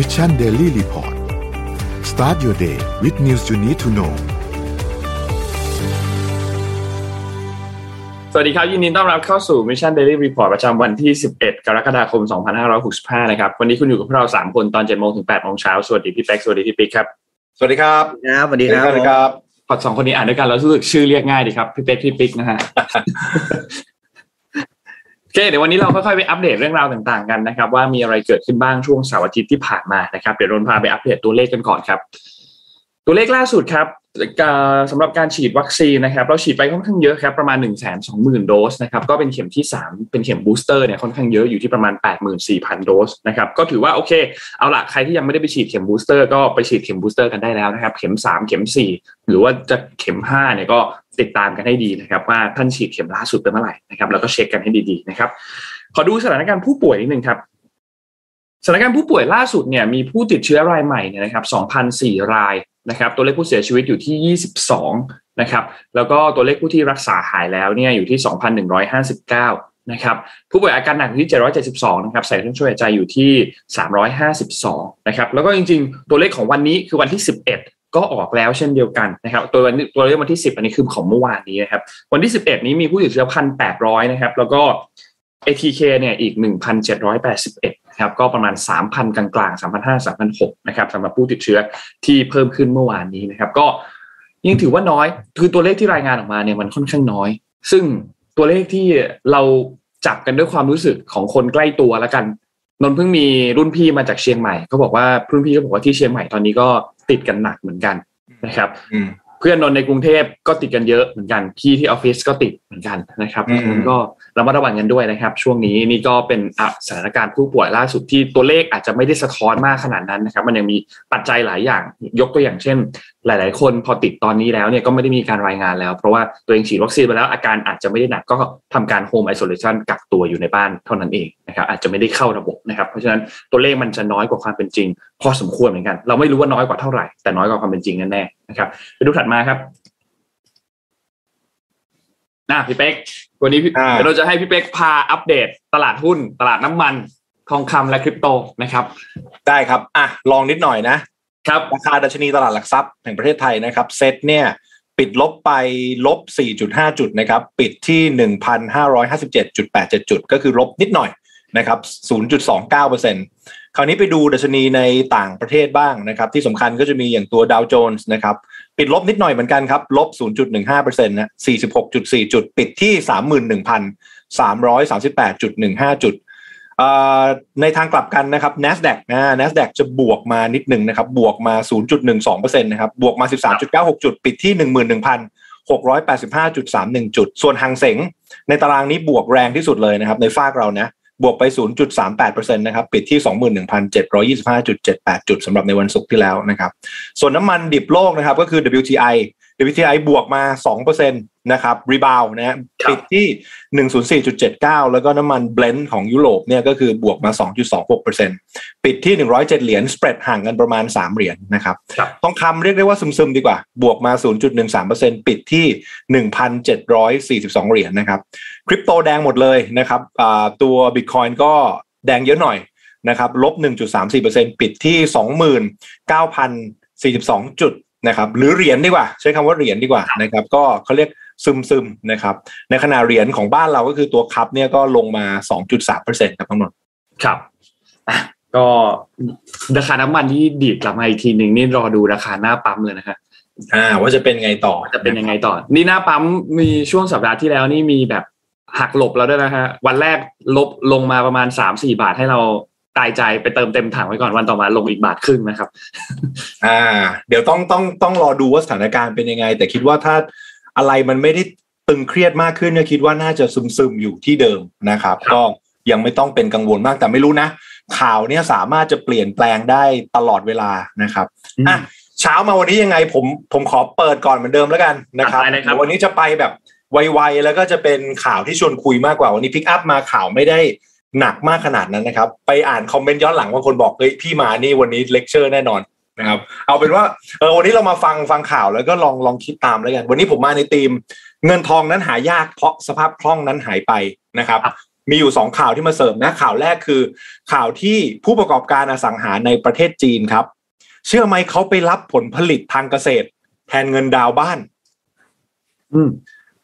Mission Daily Report start your day with news you need to know สวัสดีครับ ยินดีต้อนรับเข้าสู่ Mission Daily Report ประจำวันที่ 11 กรกฎาคม 2565 นะครับ วันนี้คุณอยู่กับพวกเรา 3 คนตอน7โมงถึง8โมงเช้า สวัสดีพี่เป๊ก สวัสดีพี่ปิ๊กครับ สวัสดีครับครับสวัสดีครับสวัสดีครับพอสองคนนี้อ่านด้วยกันแล้วรู้สึกชื่อเรียกง่ายดีครับ พี่เป๊กพี่ปิ๊กนะฮะ โอเคเดี๋ยววันนี้เราค่อยๆไปอัปเดตเรื่องราวต่างๆกันนะครับ ว่ามีอะไรเกิดขึ้นบ้างช่วงเสาร์อาทิตย์ที่ผ่านมานะครับเดี๋ยวเราพาไปอัปเดตตัวเลขกันก่อนครับ ตัวเลขล่าสุดครับสำหรับการฉีดวัคซีนนะครับ เราฉีดไปค่อนข้างเยอะครับประมาณหนึ่งแสนสองหมื่นโดสนะครับก็เป็นเข็มที่ 3 เป็นเข็มบูสเตอร์เนี่ยค่อนข้างเยอะอยู่ที่ประมาณ 8 4 0 0 0 โดสนะครับก็ถือว่าโอเคเอาละใครที่ยังไม่ได้ไปฉีดเข็มบูสเตอร์ก็ไปฉีดเข็มบูสเตอร์กันได้แล้วนะครับเข็ม 3 เข็ม 4 หรือว่าจะเข็ม5เนี่ยก็ ติดตามกันให้ดีนะครับ ว่าท่านฉีดเข็มล่าสุดไปเมื่อไหร่นะครับแล้วก็เช็คกันให้ดีๆนะครับ ขอดูสถานการณ์ผู้ป่วยนิดนึงครับสถานการณ์ผู้ป่วยล่าสุดเนี่ยมีผู้ติดเชื้อรายใหม่เนี่ยนะครับ2,004 รายนะครับตัวเลขผู้เสียชีวิตอยู่ที่ 22 นะครับ แล้วก็ตัวเลขผู้ที่รักษาหายแล้วเนี่ยอยู่ที่ 2,159 นะครับ ผู้ป่วยอาการหนักอยู่ที่ 772 นะครับ ใส่เครื่องช่วยหายใจอยู่ที่ 352 นะครับ แล้วก็จริงๆ ตัวเลขของวันนี้คือวันที่ 11 ก็ออกแล้วเช่นเดียวกันนะครับ ตัววันตัวเลขวันที่ 10 อันนี้คือของเมื่อวานนี้นะครับ วันที่ 11 นี้มีผู้ติดเชื้อ1,800นะครับ แล้วก็ ATK เนี่ยอีก 1,781ครับ ก็ประมาณ 3,000 กลางๆ 3,500 3,600นะครับสำหรับผู้ติดเชื้อที่เพิ่มขึ้นเมื่อวานนี้นะครับ ก็ยังถือว่าน้อย คือตัวเลขที่รายงานออกมาเนี่ยมันค่อนข้างน้อย ซึ่งตัวเลขที่เราจับกันด้วยความรู้สึกของคนใกล้ตัวแล้วกัน นนเพิ่งมีรุ่นพี่มาจากเชียงใหม่เขาบอกว่ารุ่นพี่ก็บอกว่าที่เชียงใหม่ตอนนี้ก็ติดกันหนักเหมือนกันนะครับ เพื่อนนนท์ในกรุงเทพก็ติดกันเยอะเหมือนกันพี่ที่ออฟฟิศก็ติดเหมือนกันนะครับอืมเพราะฉะนั้นก็ระมัดระวังกันด้วยนะครับ ช่วงนี้นี่ก็เป็นอะสถานการณ์ผู้ป่วยล่าสุดที่ตัวเลขอาจจะไม่ได้สะท้อนมากขนาดนั้นนะครับ มันยังมีปัจจัยหลายอย่างยกตัวอย่างเช่น หลาย ๆ คนพอติดตอนนี้แล้วเนี่ยก็ไม่ได้มีการรายงานแล้ว เพราะว่าตัวเองฉีดวัคซีนไปแล้วอาการอาจจะไม่ได้หนักก็ทำการ home isolation กักตัวอยู่ในบ้านเท่านั้นเองนะครับอาจจะไม่ได้เข้าระบบนะครับเพราะฉะนั้นตัวเลขมันจะน้อยกว่าความเป็นจริง พอสมควรเหมือนกัน เราไม่รู้ว่าน้อยกว่าเท่าไหร่แต่น้อยกว่าความเป็นจริงแน่ๆ นะครับไปดูถัดมาครับอะพี่เป๊กวันนี้พี่อ่าเดี๋ยวเราจะให้พี่เป๊กพาอัปเดตตลาดหุ้น ตลาดน้ำมัน ทองคำและคริปโตนะครับ ได้ครับอะลองนิดหน่อยนะครับราคาดัชนีตลาดหลักทรัพย์แห่งประเทศไทยนะครับ เซ็ตเนี่ย ปิดลบไปลบ 4.5 จุดนะครับ ปิดที่ 1,557.87 จุด ก็คือลบนิดหน่อยนะครับ 0.29% คราวนี้ไปดูดัชนีในต่างประเทศบ้างนะครับที่สำคัญก็จะมีอย่างตัวดาวโจนส์นะครับปิดลบนิดหน่อยเหมือนกันครับลบ 0.15%นะ46.4 จุด ปิดที่ 31,338.15 จุดในทางกลับกันนะครับ NASDAQ นะ NASDAQ จะบวกมานิดหนึ่งนะครับบวกมา 0.12%นะครับบวกมา 13.96 จุด ปิดที่ 11,685.31 จุด ส่วนฮั่งเส็งในตารางนี้บวกแรงที่สุดเลยนะครับในฝั่งเรานะ บวกไป 0.38%นะครับ ปิดที่ 21,725.78 จุดสำหรับในวันศุกร์ที่แล้วนะครับ ส่วนน้ำมันดิบโลกนะครับ ก็คือ WTI WTI บวกมา2%นะครับ rebound นะฮะครับปิดที่ 104.79 แล้วก็น้ำมันเบรนท์ของยุโรปเนี่ยก็คือบวกมา 2.26%ปิดที่ 107 เหรียญสเปรดห่างกันประมาณ 3 เหรียญนะครับครับทองคำเรียกได้ว่าซึมๆ ดีกว่า บวกมา 0.13%ปิดที่ 1,742 เหรียญนะครับคริปโตแดงหมดเลยนะครับอ่าตัว Bitcoin ก็แดงเยอะหน่อยนะครับลบ 1.34%ปิดที่ 29,042จุด นะครับหรือเหรียญดีกว่า ใช้คำว่าเหรียญดีกว่านะครับก็เขาเรียกซึมๆนะครับในขณะเหรียญของบ้านเราก็คือตัวคัพเนี่ยก็ลงมา 2.3%ครับทั้งหมดครับอะก็ราคาน้ำมันที่ดีดกลับมาอีกทีหนึ่งนี่รอดูราคาหน้าปั๊มเลยนะครับอ่า ว่าจะเป็นไงต่อจะเป็นยังไงต่อ นี่หน้าปั๊มมีช่วงสัปดาห์ที่แล้วนี่มีแบบหักหลบแล้วด้วยนะฮะวันแรกลบลงมาประมาณสามสี่บาทให้เรา ตายใจไปเติมเต็มถังไว้ก่อนวันต่อมาลงอีกบาทครึ่งนะครับ อ่า เดี๋ยวต้องต้องต้องรอดูว่าสถานการณ์เป็นยังไง แต่คิดว่าถ้าอะไรมันไม่ได้ตึงเครียดมากขึ้นเนี่ยคิดว่าน่าจะซึมๆอยู่ที่เดิมนะครับครับ ก็ยังไม่ต้องเป็นกังวลมากแต่ไม่รู้นะ ข่าวเนี่ยสามารถจะเปลี่ยนแปลงได้ตลอดเวลานะครับอะเช้ามาวันนี้ยังไงผมผมขอเปิดก่อนเหมือนเดิมแล้วกันนะครับได้เลยครับเดี๋ยววันนี้จะไปแบบไวๆแล้วก็จะเป็นข่าวที่ชวนคุยมากกว่าวันนี้ pick up มาข่าวไม่ได้ หนักมากขนาดนั้นนะครับ ไปอ่านคอมเมนต์ย้อนหลังบางคนบอกเฮ้ยพี่มานี่วันนี้เลคเชอร์แน่นอนนะครับเอาเป็นว่าเออวันนี้เรามาฟังฟังข่าวแล้วก็ลองลองคิดตามแล้วกัน วันนี้ผมมาในทีม เงินทองนั้นหายากเพราะสภาพคล่องนั้นหายไปนะครับมีอยู่สองข่าวที่มาเสริมนะข่าวแรกคือ ข่าวที่ผู้ประกอบการอสังหาในประเทศจีนครับ เชื่อไหมเขาไปรับผลผลิตทางเกษตร แทนเงินดาวบ้าน อืม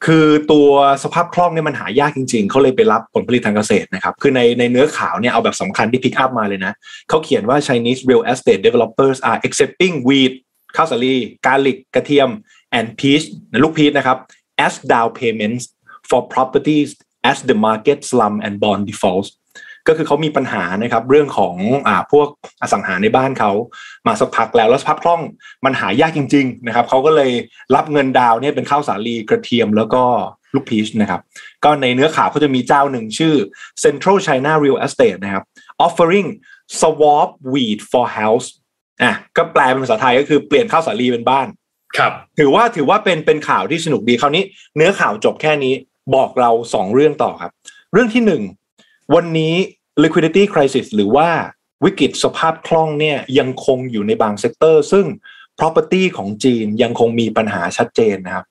คือตัวสภาพคล่องเนี่ยมันหายากจริง ๆ เขาเลยไปรับผลผลิตทางเกษตรนะครับ คือในในเนื้อข่าวเนี่ยเอาแบบสำคัญที่พิกอัพมาเลยนะ เขาเขียนว่า Chinese real estate developers are accepting wheat ข้าวสาลีกาลิกกระเทียม and peach นะลูกพีชนะครับ as down payments for properties as the market slump and bond defaults ก็คือเขามีปัญหานะครับเรื่องของอ่าพวกอสังหาในบ้านเขามาสักพักแล้วแล้วสภาพคล่องมันหายากจริง ๆ นะครับเขาก็เลยรับเงินดาวน์เนี่ยเป็นข้าวสาลีกระเทียมแล้วก็ลูกพีชนะครับ ก็ในเนื้อข่าวเขาจะมีเจ้าหนึ่งชื่อ Central China Real Estate นะครับ offering swap wheat for house อะก็แปลเป็นภาษาไทยก็คือเปลี่ยนข้าวสาลีเป็นบ้าน ครับ ถือว่าถือว่าเป็นเป็นข่าวที่สนุกดีคราวนี้ เนื้อข่าวจบแค่นี้บอกเราสองเรื่องต่อครับ เรื่องที่หนึ่ง วันนี้ liquidity crisis หรือว่าวิกฤตสภาพคล่องเนี่ยยังคงอยู่ในบาง sector ซึ่ง property ของจีนยังคงมีปัญหาชัดเจนนะครับ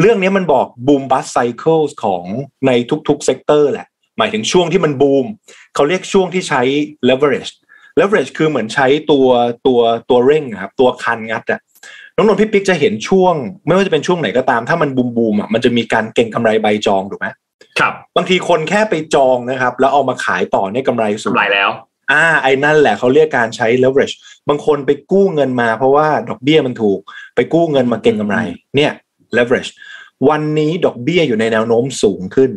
เรื่องนี้มันบอก boom bust cycles ของในทุกๆ sector แหละ หมายถึงช่วงที่มันบูมเขาเรียกช่วงที่ใช้ leverage leverage คือเหมือนใช้ตัวตัวตัวเร่งครับตัวคันงัดอะน้องนนพี่ปิ๊กจะเห็นช่วง ไม่ว่าจะเป็นช่วงไหนก็ตาม ถ้ามันบูมบูมอะมันจะมีการเก็งกำไรใบจองถูกไหม ครับ บางทีคนแค่ไปจองนะครับ แล้วเอามาขายต่อเนี่ยกำไรสูงกำไรแล้ว อ่า ไอ้นั่นแหละเขาเรียกการใช้ leverage บางคนไปกู้เงินมาเพราะว่าดอกเบี้ยมันถูก ไปกู้เงินมาเก่งกำไร เนี่ย leverage วันนี้ดอกเบี้ยอยู่ในแนวโน้มสูงขึ้น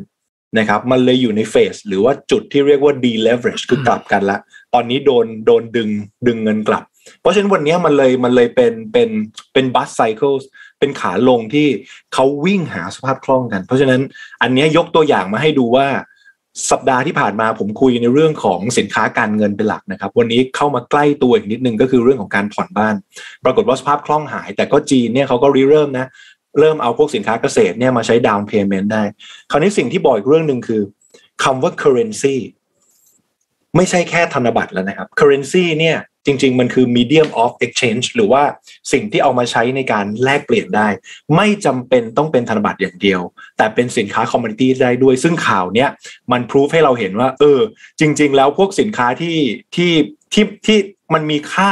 นะครับ มันเลยอยู่ในเฟสหรือว่าจุดที่เรียกว่า deleverage คือกลับกันละ ตอนนี้โดนโดนดึงดึงเงินกลับ เพราะฉะนั้นวันนี้มันเลยมันเลยเป็นเป็นเป็น bus cycles เป็นขาลงที่เขาวิ่งหาสภาพคล่องกัน เพราะฉะนั้นอันนี้ยกตัวอย่างมาให้ดูว่าสัปดาห์ที่ผ่านมาผมคุยในเรื่องของสินค้าการเงินเป็นหลักนะครับ วันนี้เข้ามาใกล้ตัวอีกนิดนึงก็คือเรื่องของการผ่อนบ้าน ปรากฏว่าสภาพคล่องหาย แต่ก็จีนเนี่ยเขาก็ริเริ่มนะเริ่มเอาพวกสินค้าเกษตรเนี่ยมาใช้ down payment ได้ คราวนี้สิ่งที่บอกอีกเรื่องหนึ่งคือคำว่า currency ไม่ใช่แค่ธนบัตรแล้วนะครับ currency เนี่ย จริง ๆ มันคือ medium of exchange หรือว่าสิ่งที่เอามาใช้ในการแลกเปลี่ยนได้ ไม่จำเป็นต้องเป็นธนบัตรอย่างเดียว แต่เป็นสินค้า commodity ได้ด้วย ซึ่งข่าวเนี้ยมันพิสูจให้เราเห็นว่า เออ จริง ๆ แล้วพวกสินค้าที่ที่ที่ที่มันมีค่า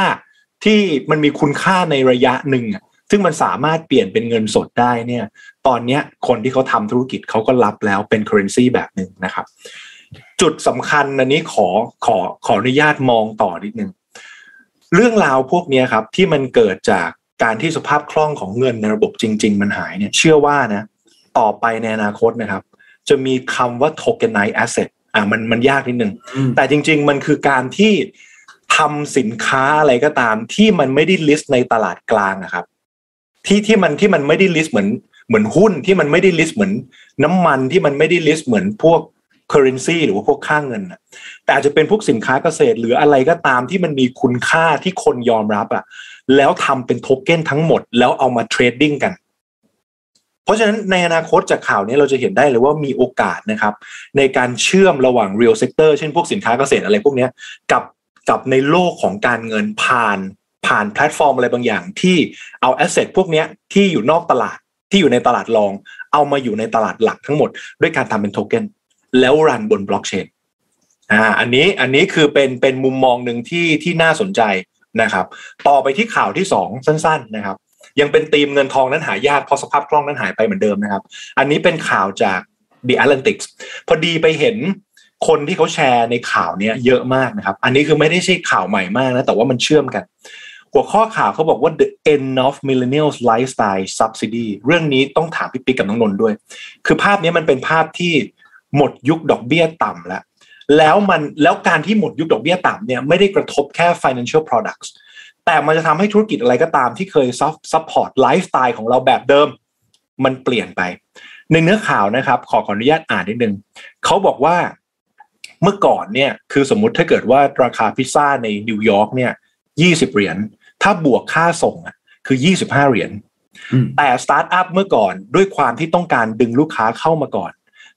ที่มันมีคุณค่าในระยะหนึ่งซึ่งมันสามารถเปลี่ยนเป็นเงินสดได้เนี่ย ตอนเนี้ยคนที่เขาทำธุรกิจเขาก็รับแล้วเป็น currency แบบหนึ่งนะครับ จุดสำคัญอันนี้ขอขอขออนุญาตมองต่อนิดนึง เรื่องราวพวกเนี้ยครับที่มันเกิดจากการที่สภาพคล่องของเงินในระบบจริง ๆ มันหายเนี่ยเชื่อว่านะต่อไปในอนาคตนะครับ จะมีคำว่า tokenized asset อะมันมันยากนิดนึงอืมแต่จริง ๆ มันคือการที่ทำสินค้าอะไรก็ตามที่มันไม่ได้ list ในตลาดกลางนะครับ ที่ที่มันที่มันไม่ได้ list เหมือนเหมือนหุ้นที่มันไม่ได้ list เหมือนน้ำมันที่มันไม่ได้ list เหมือนพวก currency หรือว่าพวกค่างเงินนะแต่อาจจะเป็นพวกสินค้าเกษตร หรืออะไรก็ตามที่มันมีคุณค่าที่คนยอมรับอะแล้วทำเป็นโทเก้นทั้งหมด แล้วเอามาเทรดดิ้งกัน เพราะฉะนั้นในอนาคตจากข่าวนี้เราจะเห็นได้เลยว่ามีโอกาสนะครับ ในการเชื่อมระหว่าง real sector เช่นพวกสินค้าเกษตรอะไรพวกนี้กับกับในโลกของการเงินผ่านผ่านแพลตฟอร์มอะไรบางอย่างที่เอา asset พวกนี้ที่อยู่นอกตลาดที่อยู่ในตลาดรอง เอามาอยู่ในตลาดหลักทั้งหมด ด้วยการทำเป็นโทเก้น แล้ว run บนบล็อกเชนอ่าอันนี้อันนี้คือเป็นเป็นมุมมองหนึ่งที่ที่น่าสนใจนะครับ ต่อไปที่ข่าวที่สองสั้น ๆนะครับ ยังเป็นธีมเงินทองนั้นหายากเพราะสภาพคล่องนั้นหายไปเหมือนเดิมนะครับ อันนี้เป็นข่าวจาก The Atlantics พอดีไปเห็นคนที่เขาแชร์ในข่าวเนี้ยเยอะมากนะครับ อันนี้คือไม่ได้ใช่ข่าวใหม่มากนะ แต่ว่ามันเชื่อมกัน หัวข้อข่าวเขาบอกว่า the end of millennials lifestyle subsidy เรื่องนี้ต้องถามพี่ปิ๊กกับน้องนนท์ด้วย คือภาพนี้มันเป็นภาพที่ หมดยุคดอกเบี้ยต่ำแล้วแล้วมันแล้วการที่หมดยุคดอกเบี้ยต่ำเนี่ยไม่ได้กระทบแค่ financial products แต่มันจะทำให้ธุรกิจอะไรก็ตามที่เคย support ไลฟ์สไตล์ของเราแบบเดิม มันเปลี่ยนไป ในเนื้อข่าวนะครับ ขอขออนุญาตอ่านนิดนึงเขาบอกว่าเมื่อก่อนเนี่ยคือสมมุติถ้าเกิดว่าราคาพิซซ่าในนิวยอร์กเนี่ยยี่สิบเหรียญถ้าบวกค่าส่งอะคือยี่สิบห้าเหรียญอืมแต่สตาร์ทอัพเมื่อก่อนด้วยความที่ต้องการดึงลูกค้าเข้ามาก่อน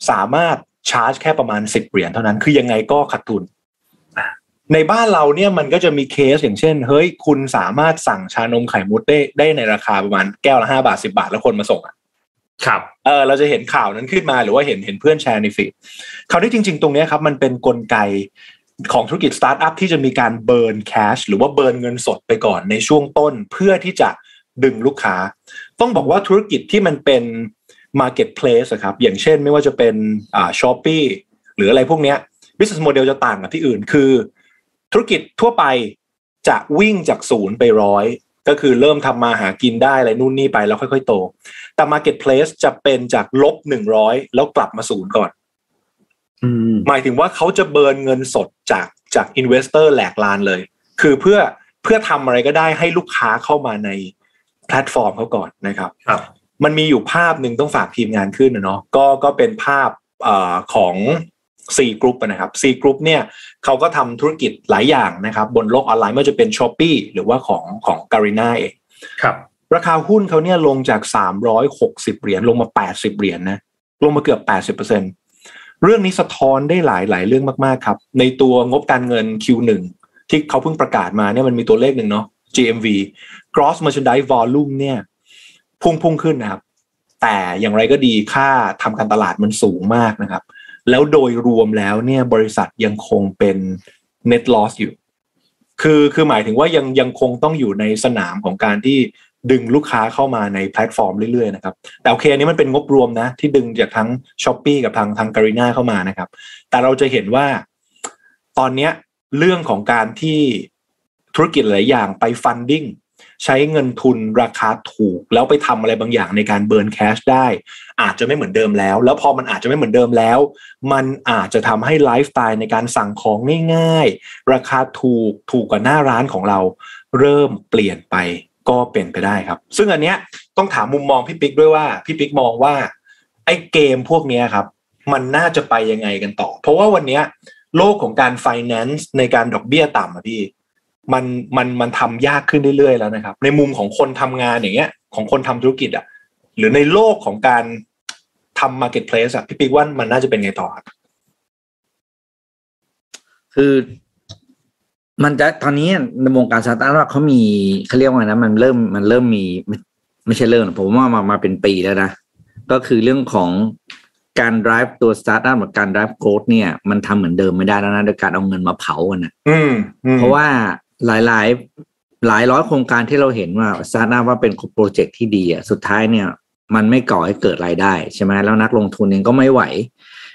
สามารถชาร์จแค่ประมาณ10เหรียญเท่านั้น คือยังไงก็ขาดทุน ในบ้านเราเนี่ยมันก็จะมีเคสอย่างเช่น เฮ้ยคุณสามารถสั่งชานมไข่มุกได้ได้ในราคาประมาณแก้วละห้าบาทสิบาทแล้วคนมาส่งอะครับเออเราจะเห็นข่าวนั้นขึ้นมาหรือว่าเห็นเห็นเพื่อนแชร์ในฟีดคราวนี้จริง ๆ ตรงเนี้ยครับ มันเป็นนกลไกของธุรกิจสตาร์ทอัพที่จะมีการ burn cash หรือว่า burn เงินสดไปก่อนในช่วงต้น เพื่อที่จะดึงลูกค้า ต้องบอกว่าธุรกิจที่มันเป็น Marketplace อะครับ อย่างเช่นไม่ว่าจะเป็นอ่า Shopee หรืออะไรพวกเนี้ย business model จะต่างกับที่อื่น คือ ธุรกิจทั่วไปจะวิ่งจากศูนย์ไปร้อยก็คือเริ่มทำมาหากินได้อะไรนู่นนี่ไปแล้วค่อยๆโต แต่ Marketplace จะเป็นจากลบหนึ่งร้อยแล้วกลับมาศูนย์ก่อนอืมหมายถึงว่าเขาจะ burn เงินสดจากจาก investor แหลกลานเลย คือเพื่อเพื่อทำอะไรก็ได้ให้ลูกค้าเข้ามาในแพลตฟอร์มเขาก่อนนะครับครับ มันมีอยู่ภาพหนึ่งต้องฝากทีมงานขึ้นนะเนาะก็ก็เป็นภาพเอ่อของ C Group อะนะครับ C Group เนี่ยเขาก็ทำธุรกิจหลายอย่างนะครับ บนโลกออนไลน์ไม่ว่าจะเป็น s h อ p e e หรือว่าของของ Garena เองครับราคาหุ้นเขาเนี่ยลงจาก 360 เหรียญลงมา 80 เหรียญนะลงมาเกือบ 80%เรื่องนี้สะท้อนได้หลายหลายเรื่องมากๆครับ ในตัวงบการเงิน Q1 ที่เขาเพิ่งประกาศมาเนี่ยมันมีตัวเลขหนึ่งเนาะ GMV Gross Merchandise Volume เนี่ย พุ่งพุ่งขึ้นนะครับ แต่อย่างไรก็ดีค่าทำการตลาดมันสูงมากนะครับ แล้วโดยรวมแล้วเนี่ยบริษัทยังคงเป็น net loss อยู่ คือคือหมายถึงว่ายังยังคงต้องอยู่ในสนามของการที่ดึงลูกค้าเข้ามาในแพลตฟอร์มเรื่อยๆนะครับ แต่โอเคอันนี้มันเป็นงบรวมนะ ที่ดึงจากทั้ง Shopee กับทางทาง Garena เข้ามานะครับ แต่เราจะเห็นว่าตอนเนี้ยเรื่องของการที่ธุรกิจหลายอย่างไป funding ใช้เงินทุนราคาถูก แล้วไปทำอะไรบางอย่างในการ burn cash ได้ อาจจะไม่เหมือนเดิมแล้ว แล้วพอมันอาจจะไม่เหมือนเดิมแล้ว มันอาจจะทำให้ไลฟ์สไตล์ในการสั่งของง่ายๆ ราคาถูกถูกกว่าหน้าร้านของเรา เริ่มเปลี่ยนไปก็เป็นไปได้ครับ ซึ่งอันเนี้ยต้องถามมุมมองพี่ปิ๊กด้วยว่าพี่ปิ๊กมองว่าไอ้เกมพวกเนี้ยครับ มันน่าจะไปยังไงกันต่อ เพราะว่าวันเนี้ยโลกของการ finance ในการดอกเบี้ยต่ำอะพี่ มันมันมันทำยากขึ้นเรื่อยๆแล้วนะครับ ในมุมของคนทำงานอย่างเงี้ย ของคนทำธุรกิจอะหรือในโลกของการทำ marketplace อะพี่ปิ๊กว่ามันน่าจะเป็นไงต่อครับคือมันจะตอนนี้ในวงการสตาร์ทอัพเขามีเขาเรียกว่าไงนะมันเริ่มมันเริ่มมีไม่ไม่ใช่เริ่มหรอกผมว่ามามาเป็นปีแล้วนะ ก็คือเรื่องของการ drive ตัวสตาร์ทอัพกับการ drive growth เนี่ย มันทำเหมือนเดิมไม่ได้แล้วนะโดยการเอาเงินมาเผากันนะอืมอืมเพราะว่า หลายหลายหลายร้อยโครงการที่เราเห็นว่าสตาร์ทอัพว่าเป็นโปรเจกต์ที่ดีอะสุดท้ายเนี่ย มันไม่ก่อให้เกิดรายได้ใช่ไหมแล้วนักลงทุนเองก็ไม่ไหว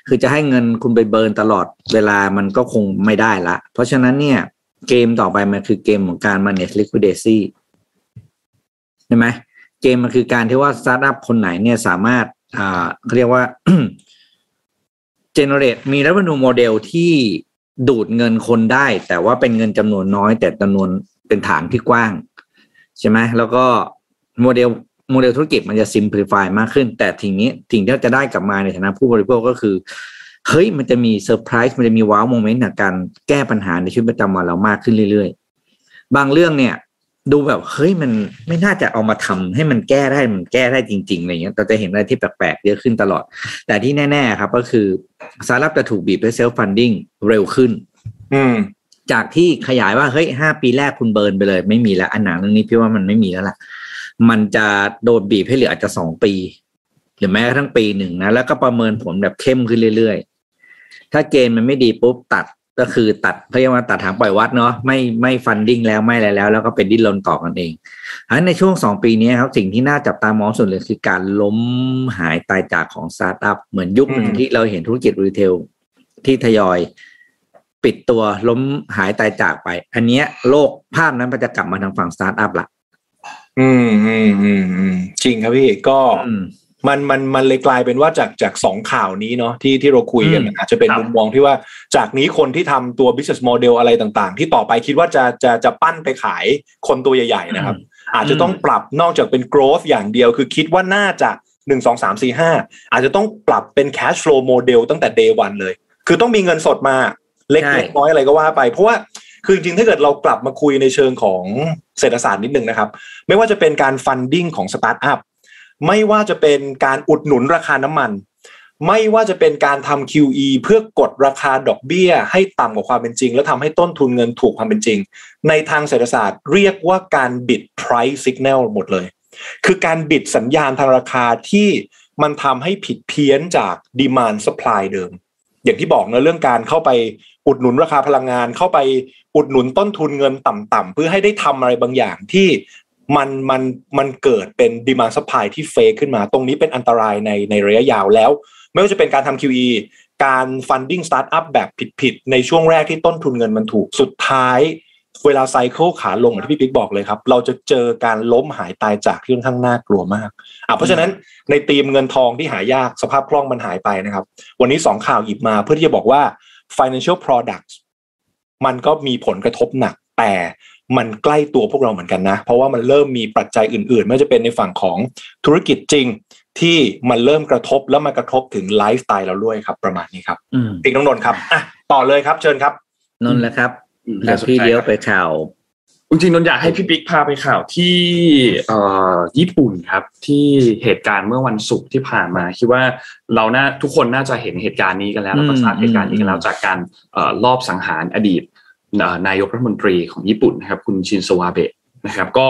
คือจะให้เงินคุณไป burn ตลอดเวลามันก็คงไม่ได้ละ เพราะฉะนั้นเนี่ยเกมต่อไปมันคือเกมของการ manage liquidity ใช่ไหมเกมมันคือการที่ว่าสตาร์ทอัพคนไหนเนี่ยสามารถอ่าเขาเรียกว่า generate มี revenue model ที่ ดูดเงินคนได้ แต่ว่าเป็นเงินจำนวนน้อย แต่จำนวนเป็นฐานที่กว้าง ใช่ไหมแล้วก็โมเดลโมเดลธุรกิจมันจะ simplify มากขึ้น แต่ทีนี้สิ่งที่จะได้กลับมาในฐานะผู้บริโภคก็คือ เฮ้ยมันจะมีเซอร์ไพรส์มันจะมี wow moment ในการแก้ปัญหาในชีวิตประจำวันเรามากขึ้นเรื่อยๆ บางเรื่องเนี่ย ดูแบบเฮ้ยมันไม่น่าจะเอามาทำให้มันแก้ได้มันแก้ได้จริงๆอะไรเงี้ยแต่จะเห็นอะไรที่แปลกๆเยอะขึ้นตลอด แต่ที่แน่ๆครับก็คือสตาร์ทอัพจะถูกบีบด้วย self-funding เร็วขึ้น อืมจากที่ขยายว่าเฮ้ยห้าปีแรกคุณ burn ไปเลย ไม่มีแล้วอันหนังเรื่องนี้พี่ว่ามันไม่มีแล้วล่ะ มันจะโดนบีบให้เหลืออาจจะสองปี หรือแม้กระทั่งปีหนึ่งนะแล้วก็ประเมินผลแบบเข้มขึ้นเรื่อยๆ ถ้าเกณฑ์มันไม่ดีปุ๊บตัด ก็คือตัดเขาเรียกว่าตัดหางปล่อยวัดเนาะไม่ไม่ funding แล้วไม่อะไรแล้ว แล้วก็เป็นดิ้นรนต่อกันเองอันนั้นในช่วงสองปีนี้ครับสิ่งที่น่าจับตามองสุดเลยคือการล้มหายตายจากของสตาร์ทอัพเหมือนยุคหนึ่งอืมที่เราเห็นธุรกิจ retail ที่ทยอยปิดตัวล้มหายตายจากไป อันเนี้ยโลกภาพนั้นมันจะกลับมาทางฝั่งสตาร์ทอัพละ อืมอืมอืมอืมจริงครับพี่ก็อื มมันมันมันเลยกลายเป็นว่าจากจากสองข่าวนี้เนาะที่ที่เราคุยกันอืมมันอาจจะเป็นครับมุมมองที่ว่าจากนี้คนที่ทำตัว business model อะไรต่างๆ ที่ต่อไปคิดว่าจะจะจะปั้นไปขายคนตัวใหญ่ ๆ นะครับ อาจจะต้องปรับนอกจากเป็น growth อย่างเดียว คือคิดว่าน่าจะหนึ่งสองสามสี่ห้าอาจจะต้องปรับเป็น cash flow model ตั้งแต่ day one เลย คือต้องมีเงินสดมาเล็กใช่เล็กน้อยอะไรก็ว่าไป เพราะว่าคือจริงๆถ้าเกิดเรากลับมาคุยในเชิงของเศรษฐศาสตร์นิดนึงนะครับ ไม่ว่าจะเป็นการ funding ของสตาร์ทอัพ ไม่ว่าจะเป็นการอุดหนุนราคาน้ำมัน ไม่ว่าจะเป็นการทำ QE เพื่อกดราคาดอกเบี้ย ให้ต่ำกว่าความเป็นจริง แล้วทำให้ต้นทุนเงินถูกความเป็นจริง ในทางเศรษฐศาสตร์เรียกว่าการบิด price signal หมดเลย คือการบิดสัญญาณทางราคาที่มันทำให้ผิดเพี้ยนจากดีมานสปายเดิม อย่างที่บอกนะเรื่องการเข้าไปอุดหนุนราคาพลังงาน เข้าไปอุดหนุนต้นทุนเงินต่ำๆเพื่อให้ได้ทำอะไรบางอย่างที่ มันมันมันเกิดเป็นดีมานสปายที่เฟกขึ้นมา ตรงนี้เป็นอันตรายในในระยะยาวแล้ว ไม่ว่าจะเป็นการทำ QE การ funding startup แบบผิดๆ ในช่วงแรกที่ต้นทุนเงินมันถูกสุดท้าย เวลาไซเคิลขาลงอย่างที่พี่ปิ๊กบอกเลยครับ เราจะเจอการล้มหายตายจากที่ค่อนข้างน่ากลัวมากอะเพราะฉะนั้นในธีมเงินทองที่หายากสภาพคล่องมันหายไปนะครับ วันนี้สองข่าวหยิบมาเพื่อที่จะบอกว่า financial products มันก็มีผลกระทบหนักแต่ มันใกล้ตัวพวกเราเหมือนกันนะ เพราะว่ามันเริ่มมีปัจจัยอื่นๆ ไม่ว่าจะเป็นในฝั่งของธุรกิจจริงที่มันเริ่มกระทบแล้วมันกระทบถึงไลฟ์สไตล์เราด้วยครับ ประมาณนี้ครับอืมปิ๊กน้องนนท์ครับอะต่อเลยครับ เชิญครับนนท์แล้วครับอืมแล้วน่าสนใจพี่เลี้ยวครับไปข่าวจริงๆนนท์อยากให้พี่ปิ๊กพาไปข่าวที่เอ่อญี่ปุ่นครับ ที่เหตุการณ์เมื่อวันศุกร์ที่ผ่านมา คิดว่าเราน่าทุกคนน่าจะเห็นเหตุการณ์นี้กันแล้วแล้วก็ทราบเหตุการณ์นี้กันแล้วจากการเอ่อรอบสังหารอดีตเอ่อ นายกรัฐมนตรีของญี่ปุ่นนะครับคุณชินโซวาเบะนะครับก็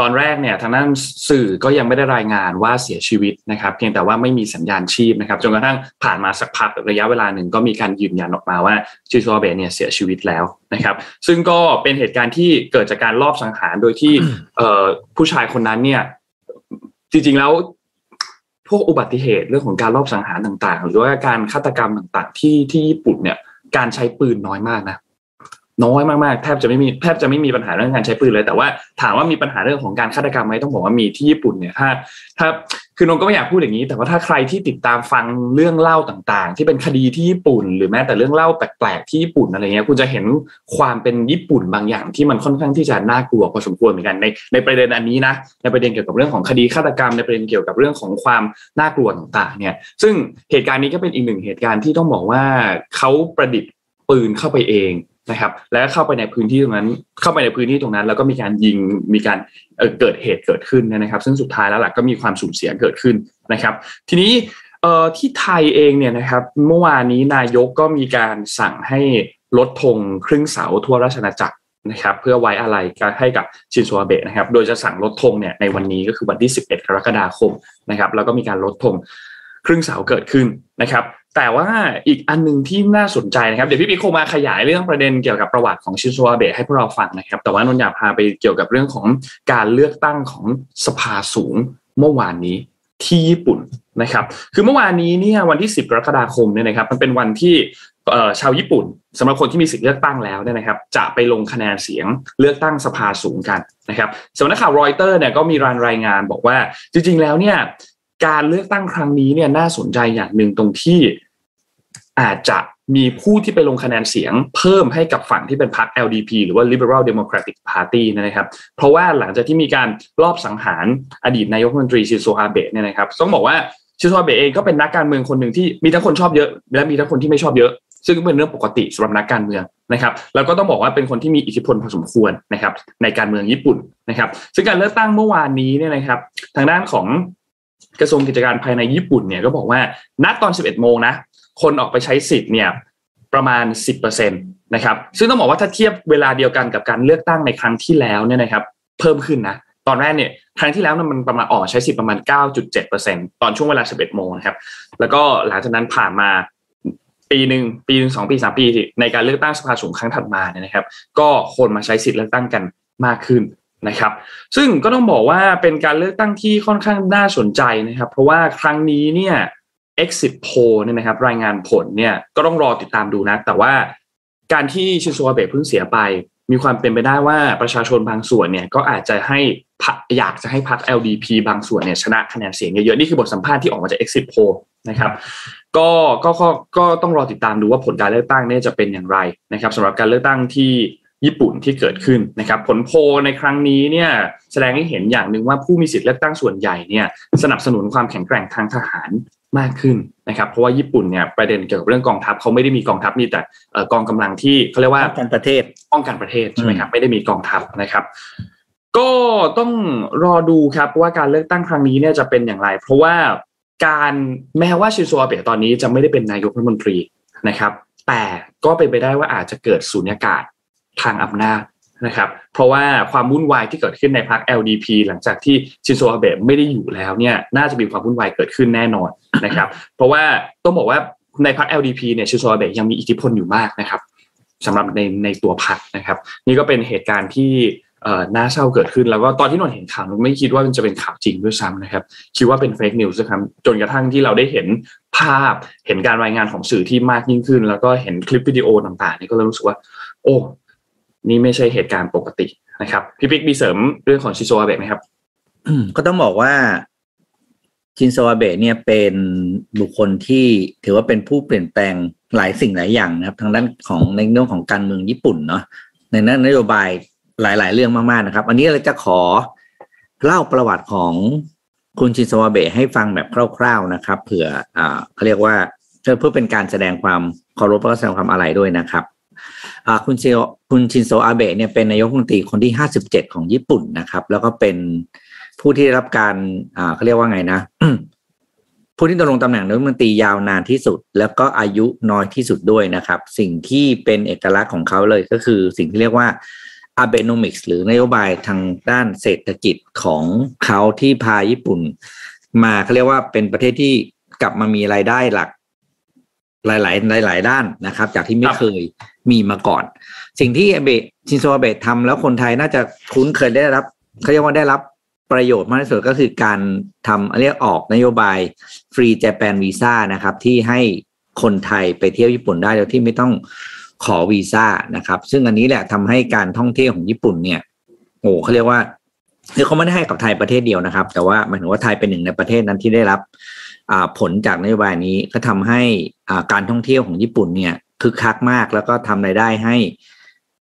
ตอนแรกเนี่ยทางด้านสื่อก็ยังไม่ได้รายงานว่าเสียชีวิตนะครับเพียงแต่ว่าไม่มีสัญญาณชีพนะครับจนกระทั่งผ่านมาสักพักระยะเวลาหนึ่งก็มีการยืนยันออกมาว่าชินโซวาเบะเนี่ยเสียชีวิตแล้วนะครับซึ่งก็เป็นเหตุการณ์ที่เกิดจากการลอบสังหารโดยที่เอ่อผู้ชายคนนั้นเนี่ยจริงๆแล้วพวกอุบัติเหตุเรื่องของการลอบสังหารต่างๆ หรือว่าการฆาตกรรมต่างๆ ที่ที่ญี่ปุ่นเนี่ยการใช้ปืนน้อยมากนะ น้อยมากๆแทบจะไม่มีแทบจะไม่มีปัญหาเรื่องการใช้ปืนเลย แต่ว่าถามว่ามีปัญหาเรื่องของการฆาตกรรมไหมต้องบอกว่ามีที่ญี่ปุ่นเนี่ยถ้าถ้าคือนนก็ไม่อยากพูดอย่างนี้ แต่ว่าถ้าใครที่ติดตามฟังเรื่องเล่าต่างๆ ที่เป็นคดีที่ญี่ปุ่น หรือแม้แต่เรื่องเล่าแปลกๆที่ญี่ปุ่นอะไรเงี้ยคุณจะเห็นความเป็นญี่ปุ่นบางอย่างที่มันค่อนข้างที่จะน่ากลัวพอสมควรเหมือนกันในในประเด็นอันนี้นะในประเด็นเกี่ยวกับเรื่องของคดีฆาตกรรมในประเด็นเกี่ยวกับเรื่องของความน่ากลัวต่างๆเนี่ยซึ่งเหตุการณ์นี้ก็เป็นอีกหนึ่งเหตุการณ์ที่ต้องบอกว่าเขาประดิษฐ์ปืนเข้าไปเอง นะครับ แล้วเข้าไปในพื้นที่ตรงนั้น เข้าไปในพื้นที่ตรงนั้น แล้วก็มีการยิงมีการเเกิดเหตุเกิดขึ้นนะครับ ซึ่งสุดท้ายแล้วหลักก็มีความสูญเสียเกิดขึ้นนะครับ ทีนี้ที่ไทยเองเนี่ยนะครับเมื่อวานนี้นายกก็มีการสั่งให้ลดธงครึ่งเสาทั่วราชอาณาจักรนะครับเพื่อไว้อะไรให้กับชินโซอาเบะนะครับ โดยจะสั่งลดธงเนี่ยในวันนี้ก็คือวันที่ 11 กรกฎาคมนะครับ แล้วก็มีการลดธงครึ่งเสาเกิดขึ้นนะครับ แต่ว่าอีกอันหนึ่งที่น่าสนใจนะครับ เดี๋ยวพี่ปิ๊กคงมาขยายเรื่องประเด็นเกี่ยวกับประวัติของชินโซอาเบะให้พวกเราฟังนะครับ แต่ว่านนท์อยากพาไปเกี่ยวกับเรื่องของการเลือกตั้งของสภาสูงเมื่อวานนี้ที่ญี่ปุ่นนะครับ คือเมื่อวานนี้เนี่ยวันที่ 10 กรกฎาคมเนี่ยนะครับ มันเป็นวันที่ชาวญี่ปุ่นสำหรับคนที่มีสิทธิ์เลือกตั้งแล้วเนี่ยนะครับ จะไปลงคะแนนเสียงเลือกตั้งสภาสูงกันนะครับสำนักข่าวรอยเตอร์เนี่ยก็มีรายงานบอกว่าจริง ๆ แล้วเนี่ย การเลือกตั้งครั้งนี้เนี่ยน่าสนใจอย่างหนึ่งตรงที่อาจจะมีผู้ที่ไปลงคะแนนเสียงเพิ่มให้กับฝั่งที่เป็นพรรค LDP หรือว่า Liberal Democratic Party นะครับ เพราะว่าหลังจากที่มีการลอบสังหารอดีตนายกรัฐมนตรีชิโซอาเบะเนี่ยนะครับต้องบอกว่าชิโซอาเบะเองก็เป็นนักการเมืองคนหนึ่งที่มีทั้งคนชอบเยอะ และมีทั้งคนที่ไม่ชอบเยอะ ซึ่งเป็นเรื่องปกติสำหรับนักการเมืองนะครับแล้วก็ต้องบอกว่าเป็นคนที่มีอิทธิพลพอสมควรนะครับในการเมืองญี่ปุ่นนะครับ ซึ่งการเลือกตั้งเมื่อวานนี้เนี่ยนะครับ ทางด้านของ กระทรวงกิจการภายในญี่ปุ่นเนี่ยก็บอกว่าณตอน 11 โมงนะคนออกไปใช้สิทธิ์เนี่ยประมาณ 10%นะครับซึ่งต้องบอกว่าถ้าเทียบเวลาเดียวกันกับการเลือกตั้งในครั้งที่แล้วเนี่ยนะครับเพิ่มขึ้นนะตอนแรกเนี่ยครั้งที่แล้วมันประมาณออกใช้สิทธิ์ประมาณ 9.7%ตอนช่วงเวลา 11 โมงนะครับแล้วก็หลังจากนั้นผ่านมาปีหนึ่งปีหนึ่งสองปีสามปีในการเลือกตั้งสภาสูงครั้งถัดมาเนี่ยนะครับ ก็คนมาใช้สิทธิ์เลือกตั้งกันมากขึ้น นะครับ ซึ่งก็ต้องบอกว่าเป็นการเลือกตั้งที่ค่อนข้างน่าสนใจนะครับ เพราะว่าครั้งนี้เนี่ย exit poll เนี่ยนะครับ รายงานผลเนี่ยก็ต้องรอติดตามดูนะ แต่ว่าการที่ชินโซอาเบะเพิ่งเสียไป มีความเป็นไปได้ว่าประชาชนบางส่วนเนี่ยก็อาจจะให้พรรคอยากจะให้พรรค LDP บางส่วนเนี่ยชนะคะแนนเสียงเยอะๆนี่คือบทสัมภาษณ์ที่ออกมาจาก exit poll นะครับก็ก็ก็ก็ต้องรอติดตามดูว่าผลการเลือกตั้งเนี่ยจะเป็นอย่างไรนะครับสำหรับการเลือกตั้งที่ ญี่ปุ่นที่เกิดขึ้นนะครับ ผลโพลในครั้งนี้เนี่ยแสดงให้เห็นอย่างหนึ่งว่าผู้มีสิทธิ์เลือกตั้งส่วนใหญ่เนี่ยสนับสนุนความแข็งแกร่งทางทหารมากขึ้นนะครับ เพราะว่าญี่ปุ่นเนี่ยประเด็นเกี่ยวกับเรื่องกองทัพเขาไม่ได้มีกองทัพมีแต่เอ่อกองกำลังที่เขาเรียกว่าป้องกันประเทศป้องกันประเทศใช่ไหมครับไม่ได้มีกองทัพนะครับ ก็ต้องรอดูครับว่าการเลือกตั้งครั้งนี้เนี่ยจะเป็นอย่างไร เพราะว่าการแม้ว่าชินโซอาเบะตอนนี้จะไม่ได้เป็นนายกรัฐมนตรีนะครับ แต่ก็เป็นไปได้ว่าอาจจะเกิดสูญญากาศ ทางอำนาจนะครับเพราะว่าความวุ่นวายที่เกิดขึ้นในพรรค LDP หลังจากที่ชินโซอาเบะไม่ได้อยู่แล้วเนี่ยน่าจะมีความวุ่นวายเกิดขึ้นแน่นอนนะครับเพราะว่าต้องบอกว่าในพรรค LDP เนี่ยชินโซอาเบะยังมีอิทธิพลอยู่มากนะครับสำหรับในในตัวพรรคนะครับ นี่ก็เป็นเหตุการณ์ที่น่าเศร้าเกิดขึ้นแล้วก็ตอนที่นนเห็นข่าวนนไม่คิดว่ามันจะเป็นข่าวจริงด้วยซ้ำนะครับคิดว่าเป็น fake news ครับจนกระทั่งที่เราได้เห็นภาพเห็นการรายงานของสื่อที่มากยิ่งขึ้น แล้วก็เห็นคลิปวิดีโอต่างๆนี่ก็เลยรู้สึกว่า โอ้ นี่ไม่ใช่เหตุการณ์ปกตินะครับพี่ปิ๊กมีเสริมเรื่องของชินโซอาเบะไหมครับก็ต้องบอกว่าชินโซอาเบะเนี่ยเป็นบุคคลที่ถือว่าเป็นผู้เปลี่ยนแปลงหลายสิ่งหลายอย่างนะครับ ทางด้านของในเรื่องของการเมืองญี่ปุ่นเนาะในนั้นนโยบายหลาย ๆ เรื่องมากๆนะครับ อันนี้เราจะขอเล่าประวัติของคุณชินโซอาเบะให้ฟังแบบคร่าว ๆนะครับ เผื่ออ่าเขาเรียกว่าเพื่อเพื่อเป็นการแสดงความเคารพและแสดงความอาลัยด้วยนะครับ คุณเซคุณชินโซอาเบะเนี่ยเป็นนายกรัฐมนตรีคนที่ห้าสิบเจ็ดของญี่ปุ่นนะครับ แล้วก็เป็นผู้ที่ได้รับการอ่าเขาเรียกว่าไงนะ ผู้ที่ดำรงตำแหน่งนายกรัฐมนตรียาวนานที่สุด แล้วก็อายุน้อยที่สุดด้วยนะครับ สิ่งที่เป็นเอกลักษณ์ของเขาเลยก็คือสิ่งที่เรียกว่า a b e n o m i c s หรือนโยบายทางด้านเศรษฐกิจของเขาที่พาญี่ปุ่น มาเขาเรียกว่าเป็นประเทศที่กลับมามีรายได้หลัก หลาย ๆ หลาย ๆ ด้านนะครับ จากที่ไม่ครับเคยมีมาก่อน สิ่งที่อาเบะชินโซอาเบะทำแล้วคนไทยน่าจะคุ้นเคยได้รับเขาเรียกว่าได้รับประโยชน์มากที่สุดก็คือการทำเรียกออกนโยบายฟรีเจแปนวีซ่านะครับ ที่ให้คนไทยไปเที่ยวญี่ปุ่นได้โดยที่ไม่ต้องขอวีซ่านะครับ ซึ่งอันนี้แหละทำให้การท่องเที่ยวของญี่ปุ่นเนี่ยโอ้เขาเรียกว่าคือเขาไม่ได้ให้กับไทยประเทศเดียวนะครับ แต่ว่าหมายถึงว่าไทยเป็นหนึ่งในประเทศนั้นที่ได้รับอ่า ผลจากนโยบายนี้ก็ทำให้อ่าการท่องเที่ยวของญี่ปุ่นเนี่ยคึกคักมากแล้วก็ทำรายได้ให้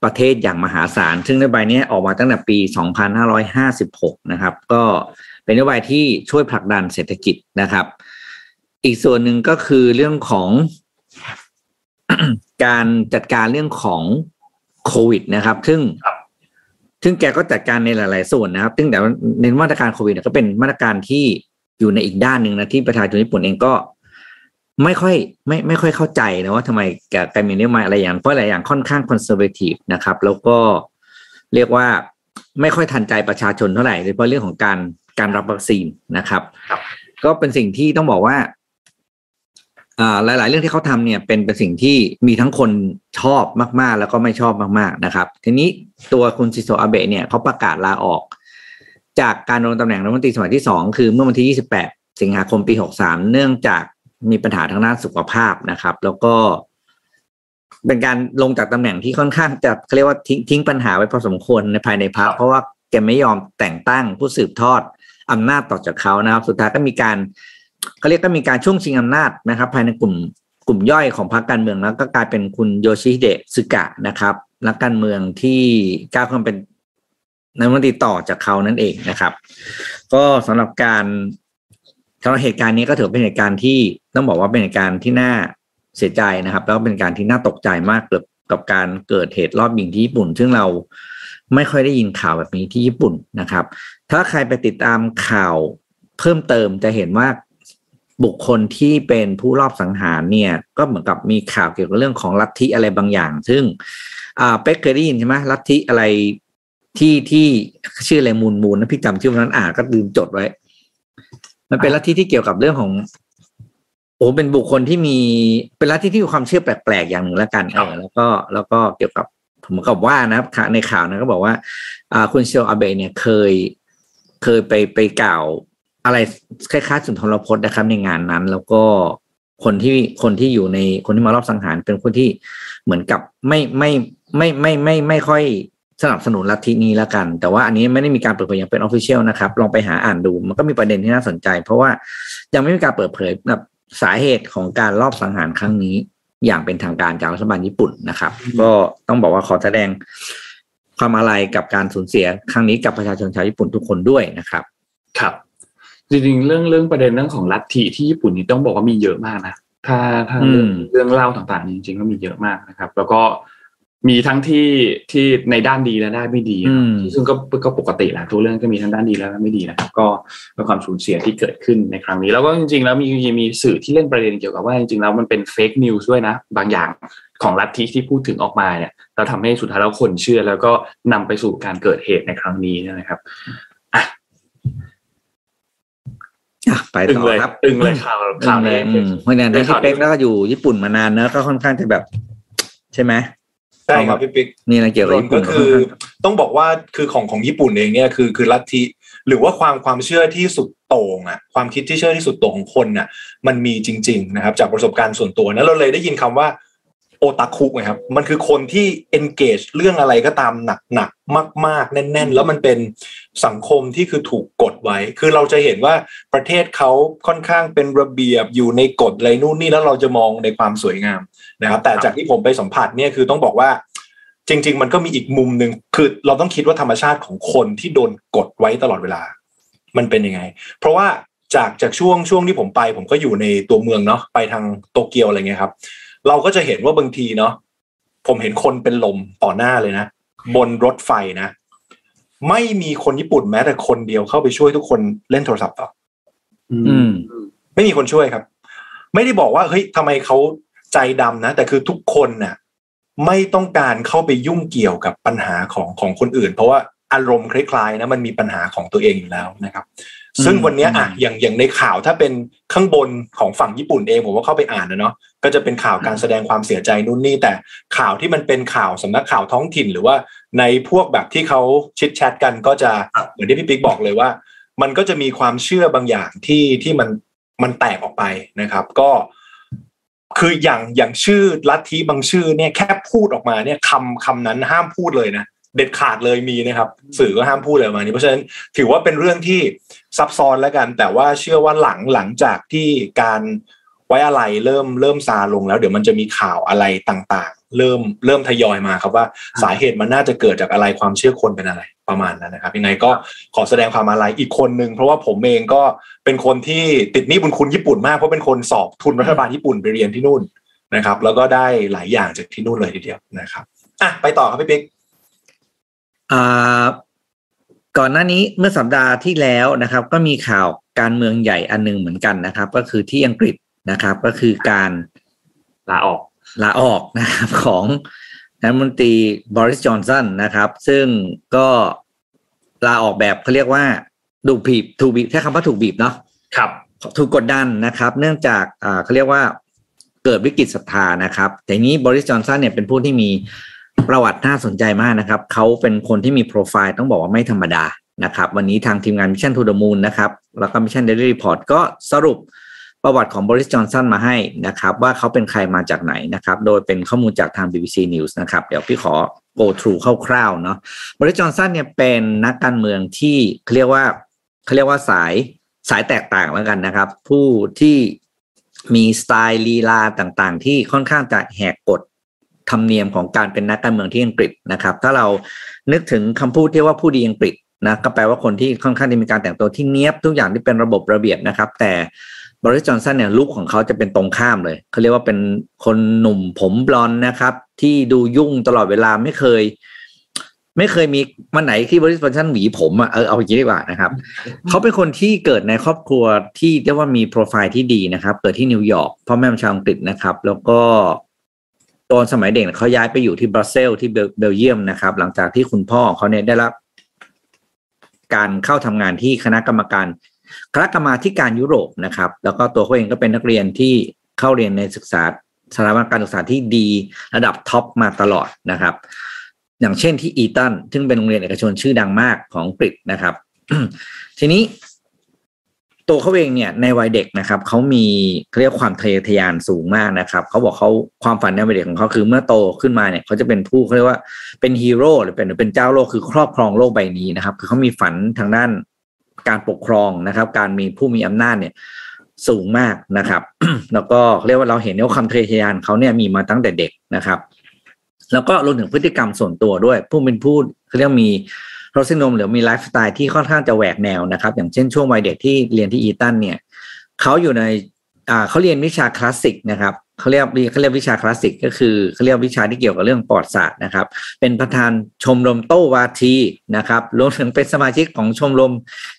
ประเทศอย่างมหาศาล ซึ่งนโยบายนี้ออกมาตั้งแต่ปี 2556 นะครับ ก็เป็นนโยบายที่ช่วยผลักดันเศรษฐกิจนะครับ อีกส่วนหนึ่งก็คือเรื่องของการจัดการเรื่องของโควิดนะครับ ซึ่งครับซึ่งแกก็จัดการในหลาย ๆ ส่วนนะครับ ซึ่งแต่ว่าในมาตรการโควิดเนี่ยก็เป็นมาตรการที่ อยู่ในอีกด้านหนึ่งนะที่ประชาชนญี่ปุ่นเองก็ไม่ค่อยไม่ไม่ค่อยเข้าใจนะว่าทำไมแกแกมีนโยบายอะไรอย่างเพราะหลายอย่างค่อนข้างคอนเซอร์เวทีฟนะครับ แล้วก็เรียกว่าไม่ค่อยทันใจประชาชนเท่าไหร่โดยเฉพาะเรื่องของการการรับวัคซีนนะครับครับก็เป็นสิ่งที่ต้องบอกว่าอ่าหลาย ๆ เรื่องที่เขาทำเนี่ยเป็นเป็นสิ่งที่มีทั้งคนชอบมาก ๆ แล้วก็ไม่ชอบมาก ๆ นะครับ ทีนี้ตัวคุณซิโซอาเบะเนี่ยเขาประกาศลาออก จากการดำรงตำแหน่งรัฐมนตรีสมัยที่สองคือเมื่อวันที่ 28 สิงหาคมปี 63 เนื่องจากมีปัญหาทางด้านสุขภาพนะครับ แล้วก็ เป็นการลงจากตำแหน่งที่ค่อนข้างจะเขาเรียกว่าทิ้งทิ้งปัญหาไว้พอสมควรในภายในพรรคเพราะว่าแกไม่ยอมแต่งตั้งผู้สืบทอดอำนาจต่อจากเขานะครับ สุดท้ายก็มีการเขาเรียกก็มีการช่วงชิงอำนาจนะครับ ภายในกลุ่มกลุ่มย่อยของพรรคการเมืองแล้วก็กลายเป็นคุณโยชิเดะซึกะนะครับนักการเมืองที่ก้าวขึ้นมาเป็น นายมนตรีต่อจากเขานั่นเองนะครับ ก็สำหรับการสำหรับเหตุการณ์นี้ก็ถือเป็นเหตุการณ์ที่ต้องบอกว่าเป็นเหตุการณ์ที่น่าเสียใจนะครับ แล้วเป็นการที่น่าตกใจมากเกับกับการเกิดเหตุรอบยิงที่ญี่ปุ่น ซึ่งเราไม่ค่อยได้ยินข่าวแบบนี้ที่ญี่ปุ่นนะครับ ถ้าใครไปติดตามข่าวเพิ่มเติมจะเห็นว่าบุคคลที่เป็นผู้รอบสังหารเนี่ย ก็เหมือนกับมีข่าวเกี่ยวกับเรื่องของลัทธิอะไรบางอย่าง ซึ่งอ่าเป็กเคยได้ยินใช่ไหมลัทธิอะไร ที่ที่ชื่ออะไรมูลมูลนะพี่จำชื่อวันนั้นอ่านก็ลืมจดไว้ มันเป็นลัทธิที่เกี่ยวกับเรื่องของ โอ้เป็นบุคคลที่มีเป็นลัทธิที่มีความเชื่อแปลกๆอย่างหนึ่งแล้วกันเออแล้วก็แล้วก็เกี่ยวกับผมกับว่านะครับข่าวในข่าวนะก็บอกว่า อ่าคุณเชียวอาเบะเนี่ยเคยเคยไปไปกล่าว อะไรคล้ายๆสุนทรพจน์นะครับ ในงานนั้น แล้วก็คนที่คนที่อยู่ในคนที่มาลอบสังหารเป็นคนที่เหมือนกับไม่ไม่ไม่ไม่ไม่ไม่ค่อย สนับสนุนลัทธินี้แล้วกัน แต่ว่าอันนี้ไม่ได้มีการเปิดเผยอย่างเป็น official นะครับลองไปหาอ่านดูมันก็มีประเด็นที่น่าสนใจ เพราะว่ายังไม่มีการเปิดเผยแบบสาเหตุของการลอบสังหารครั้งนี้ อย่างเป็นทางการจากรัฐบาลญี่ปุ่นนะครับ ก็ต้องบอกว่าขอแสดงความอาลัยกับการสูญเสียครั้งนี้กับประชาชนชาวญี่ปุ่นทุกคนด้วยนะครับ ครับ จริงๆ เรื่องเรื่องประเด็นเรื่องของลัทธิที่ญี่ปุ่นนี่ต้องบอกว่ามีเยอะมากนะถ้าถ้าเรื่องอืมเรื่องเล่าต่างๆ จริงๆก็มีเยอะมากนะครับ แล้วก็ มีทั้งที่ที่ในด้านดีและด้านไม่ดีอืมซึ่งก็ก็ปกติแหละทุกเรื่องก็มีทั้งด้านดีและด้านไม่ดีนะครับก็เป็นความสูญเสียที่เกิดขึ้นในครั้งนี้ แล้วก็จริงๆ แล้วมีมีสื่อที่เล่นประเด็นเกี่ยวกับว่าจริงๆแล้วมันเป็นเฟกนิวส์ด้วยนะ บางอย่างของลัทธิที่พูดถึงออกมาเนี่ยเราทำให้สุดท้ายแล้วคนเชื่อ แล้วก็นำไปสู่การเกิดเหตุในครั้งนี้นะครับอะไปตึงต่อเลยครับตึงเลยข่าวข่าวเลนี้ยอืมเพราะฉะนั้นเป็นที่ข่าวเป๊กดีแล้วก็อยู่ญี่ปุ่นมานานเนอะก็ค่อนข้างจะแบบ ใช่ไหมใช่ครับพี่ปิ๊กนี่นะเกี่ยวกับญี่ปุ่ก็นคือ ต้องบอกว่าคือของของญี่ปุ่นเองเนี่ยคือคือลัทธิหรือว่าความความเชื่อที่สุดโต่งอะความคิดที่เชื่อที่สุดโต่งของคนน่ะมันมีจริง ๆ นะครับ จากประสบการณ์ส่วนตัวนั้นเราเลยได้ยินคำว่า โอตาคุไงครับ มันคือคนที่ engage เรื่องอะไรก็ตามหนักๆมาก ๆ แน่น ๆ แล้วมันเป็นสังคมที่คือถูกกดไว้ คือเราจะเห็นว่าประเทศเขาค่อนข้างเป็นระเบียบอยู่ในกฎอะไรนู่นนี่แล้วเราจะมองในความสวยงามนะครับ แต่จากที่ผมไปสัมผัสเนี่ยคือต้องบอกว่า จริง ๆ มันก็มีอีกมุมหนึ่งคือเราต้องคิดว่าธรรมชาติของคนที่โดนกดไว้ตลอดเวลา มันเป็นยังไง เพราะว่าจากจากช่วงช่วงที่ผมไป ผมก็อยู่ในตัวเมืองเนาะไปทางโตเกียวอะไรเงี้ยครับ เราก็จะเห็นว่าบางทีเนาะผมเห็นคนเป็นลมต่อหน้าเลยนะ บนรถไฟนะ ไม่มีคนญี่ปุ่นแม้แต่คนเดียวเข้าไปช่วยทุกคนเล่นโทรศัพท์ต่ออืม ไม่มีคนช่วยครับ ไม่ได้บอกว่าเฮ้ยทำไมเขาใจดำนะ แต่คือทุกคนน่ะ ไม่ต้องการเข้าไปยุ่งเกี่ยวกับปัญหาของของคนอื่น เพราะว่าอารมณ์คล้ายๆนะมันมีปัญหาของตัวเองอยู่แล้วนะครับ ซึ่งวันเนี้ยอะอย่างอย่างในข่าวถ้าเป็นข้างบนของฝั่งญี่ปุ่นเองผมว่าเข้าไปอ่านนะเนาะก็จะเป็นข่าวการแสดงความเสียใจนู่นนี่แต่ข่าวที่มันเป็นข่าวสำนักข่าวท้องถิ่น หรือว่าในพวกแบบที่เขาชิดแชทกันก็จะเหมือนที่พี่ปิ๊กบอกเลยว่า มันก็จะมีความเชื่อบางอย่างที่ที่มันมันแตกออกไปนะครับ ก็คืออย่างอย่างชื่อลัทธิบางชื่อเนี่ยแค่พูดออกมาเนี่ยคำคำนั้นห้ามพูดเลยนะ เด็ดขาดเลยมีนะครับ สื่อก็ห้ามพูดเลยปรมานี้เพราะฉะนั้นถือว่าเป็นเรื่องที่ซับซ้อนแล้วกัน แต่ว่าเชื่อว่าหลังหลังจากที่การไว้อะไรเริ่มเริ่มซาลงแล้ว เดี๋ยวมันจะมีข่าวอะไรต่างๆ เริ่มเริ่มทยอยมาครับว่าสาเหตุมันน่าจะเกิดจากอะไรความเชื่อคนเป็นอะไรประมาณนั้นนะครับยังไงก็ขอแสดงความอาลัยอีกคนนึงเพราะว่าผมเองก็เป็นคนที่ติดหนี้บุญคุณญี่ปุ่นมากเพราะเป็นคนสอบทุนรัฐบาลญี่ปุ่นไปเรียนที่นู่นนะครับ แล้วก็ได้หลายอย่างจากที่นู่นเลยทีเดียวนะครับอะไปต่อครับพี่ปิ๊ก ก่อนหน้านี้เมื่อสัปดาห์ที่แล้วนะครับ ก็มีข่าวการเมืองใหญ่อันหนึงเหมือนกันนะครับ ก็คือที่อังกฤษนะครับ ก็คือการลาออกลาออกนะครับของนายกรัฐมนตรีบริสจอนสันนะครับ ซึ่งก็ลาออกแบบเขาเรียกว่าถูกบีบถูกบีบใช้คำว่าถูกบีบเนาะครับถูกกดดันนะครับ เนื่องจากอ่าเขาเรียกว่าเกิดวิกฤตศรัทธานะครับ แต่นี้บริสจอนสันเนี่ยเป็นผู้ที่มี ประวัติน่าสนใจมากนะครับ เขาเป็นคนที่มีโปรไฟล์ต้องบอกว่าไม่ธรรมดานะครับ วันนี้ทางทีมงาน Mission to the Moon นะครับแล้วก็ Mission Daily Report ก็สรุปประวัติของบริสจอนสันมาให้นะครับ ว่าเขาเป็นใครมาจากไหนนะครับ โดยเป็นข้อมูลจากทาง BBC News นะครับ เดี๋ยวพี่ขอ go through คร่าวๆเนาะบริสจอนสันเนี่ยเป็นนักการเมืองที่เขาเรียกว่าเขาเรียกว่าสายสายแตกต่างแล้วกันนะครับ ผู้ที่มีสไตล์ลีลาต่างๆ ที่ค่อนข้างจะแหกกฎ ธรรมเนียมของการเป็นนักการเมืองที่อังกฤษนะครับ ถ้าเรานึกถึงคำพูดที่ว่าผู้ดีอังกฤษนะก็แปลว่าคนที่ค่อนข้างที่มีการแต่งตัวที่เนี้ยบทุกอย่างที่เป็นระบบระเบียบนะครับ แต่บริสจอนสันเนี่ยลุคของเขาจะเป็นตรงข้ามเลยเขาเรียกว่าเป็นคนหนุ่มผมบลอนด์นะครับ ที่ดูยุ่งตลอดเวลาไม่เคย ไม่เคยมีวันไหนที่บอริสจอห์นสันหวีผมอะเออเอาอย่างนี้ดีกว่านะครับ เขาเป็นคนที่เกิดในครอบครัวที่เรียกว่ามีโปรไฟล์ที่ดีนะครับ เกิดที่นิวยอร์กพ่อแม่เป็นชาวอังกฤษนะครับ แล้วก็ ตอนสมัยเด็กเขาย้ายไปอยู่ที่บรัสเซลที่เบลเยียมนะครับ หลังจากที่คุณพ่อของเขาเนี่ยได้รับการเข้าทำงานที่คณะกรรมการคณะกรรมาธิการยุโรปนะครับ แล้วก็ตัวเขาเองก็เป็นนักเรียนที่เข้าเรียนในศึกษาสถาบันการศึกษาที่ดีระดับท็อปมาตลอดนะครับ อย่างเช่นที่อีตันซึ่งเป็นโรงเรียนเอกชนชื่อดังมากของอังกฤษนะครับ ทีนี้ ตัวเขาเองเนี่ยในวัยเด็กนะครับเขามีเรียกความทะเยอทะยานสูงมากนะครับเขาบอกเขาความฝันในวัยเด็กของเขาคือเมื่อโตขึ้นมาเนี่ยเขาจะเป็นผู้เขาเรียกว่าเป็นฮีโร่หรือเป็นเป็นเจ้าโลกคือครอบครองโลกใบนี้นะครับ คือเขามีฝันทางด้านการปกครองนะครับ การมีผู้มีอำนาจเนี่ยสูงมากนะครับ แล้วก็เรียกว่าเราเห็นว่าความทะเยอทะยานเขาเนี่ยมีมาตั้งแต่เด็กนะครับ แล้วก็รวมถึงพฤติกรรมส่วนตัวด้วย ผู้เป็นผู้เขาเรียกมี รสนิยมหรือมีไลฟ์สไตล์ที่ค่อนข้างจะแหวกแนวนะครับ อย่างเช่นช่วงวัยเด็กที่เรียนที่อีตันเนี่ยเขาอยู่ในอ่าเขาเรียนวิชาคลาสสิกนะครับเขาเรียกเขาเรียกวิชาคลาสสิกก็คือเขาเรียกวิชาที่เกี่ยวกับเรื่องประวัติศาสตร์นะครับ เป็นประธานชมรมโต้วาทีนะครับรวมถึงเป็นสมาชิกของชมรม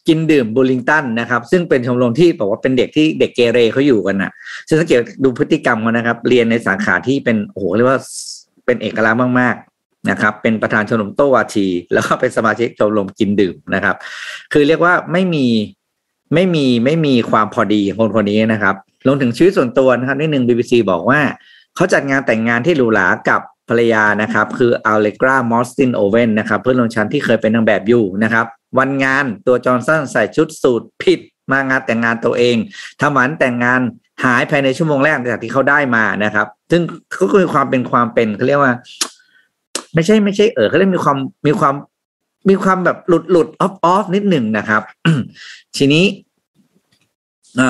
กินดื่มบูลิงตันนะครับ ซึ่งเป็นชมรมที่บอกว่าเป็นเด็กที่เด็กเกเรเขาอยู่กันนะซึ่งสังเกตดูพฤติกรรมเขานะครับ เรียนในสาขาที่เป็นโอ้โหเรียกว่าเป็นเอกลักษณ์มาก นะครับเป็นประธานชมรมโตวาทีแล้วก็เป็นสมาชิกชมรมกินดื่มนะครับ คือเรียกว่าไม่มีไม่มีไม่มีความพอดีองคนคนนี้นะครับรวมถึงชีวิตส่วนตัวนะครับนิดหนึ่ง BBC บอกว่า เขาจัดงานแต่งงานที่หรูหรากับภรรยานะครับ คืออัลเลกรามอสตินโอเวนนะครับ เพื่อนร่วมชั้นที่เคยเป็นนางแบบอยู่นะครับ วันงานตัวจอห์นสันใส่ชุดสูทผิดมางานแต่งงานตัวเองทำหมันแต่งงานหายภายในชั่วโมงแรกจากที่เขาได้มานะครับ ซึ่งก็คือความเป็นความเป็นเขาเรียกว่า ไม่ใช่ไม่ใช่เออเขาเรียกมีความมีความมีความแบบหลุดหลุดออฟออฟนิดหนึ่งนะครับ ทีนี้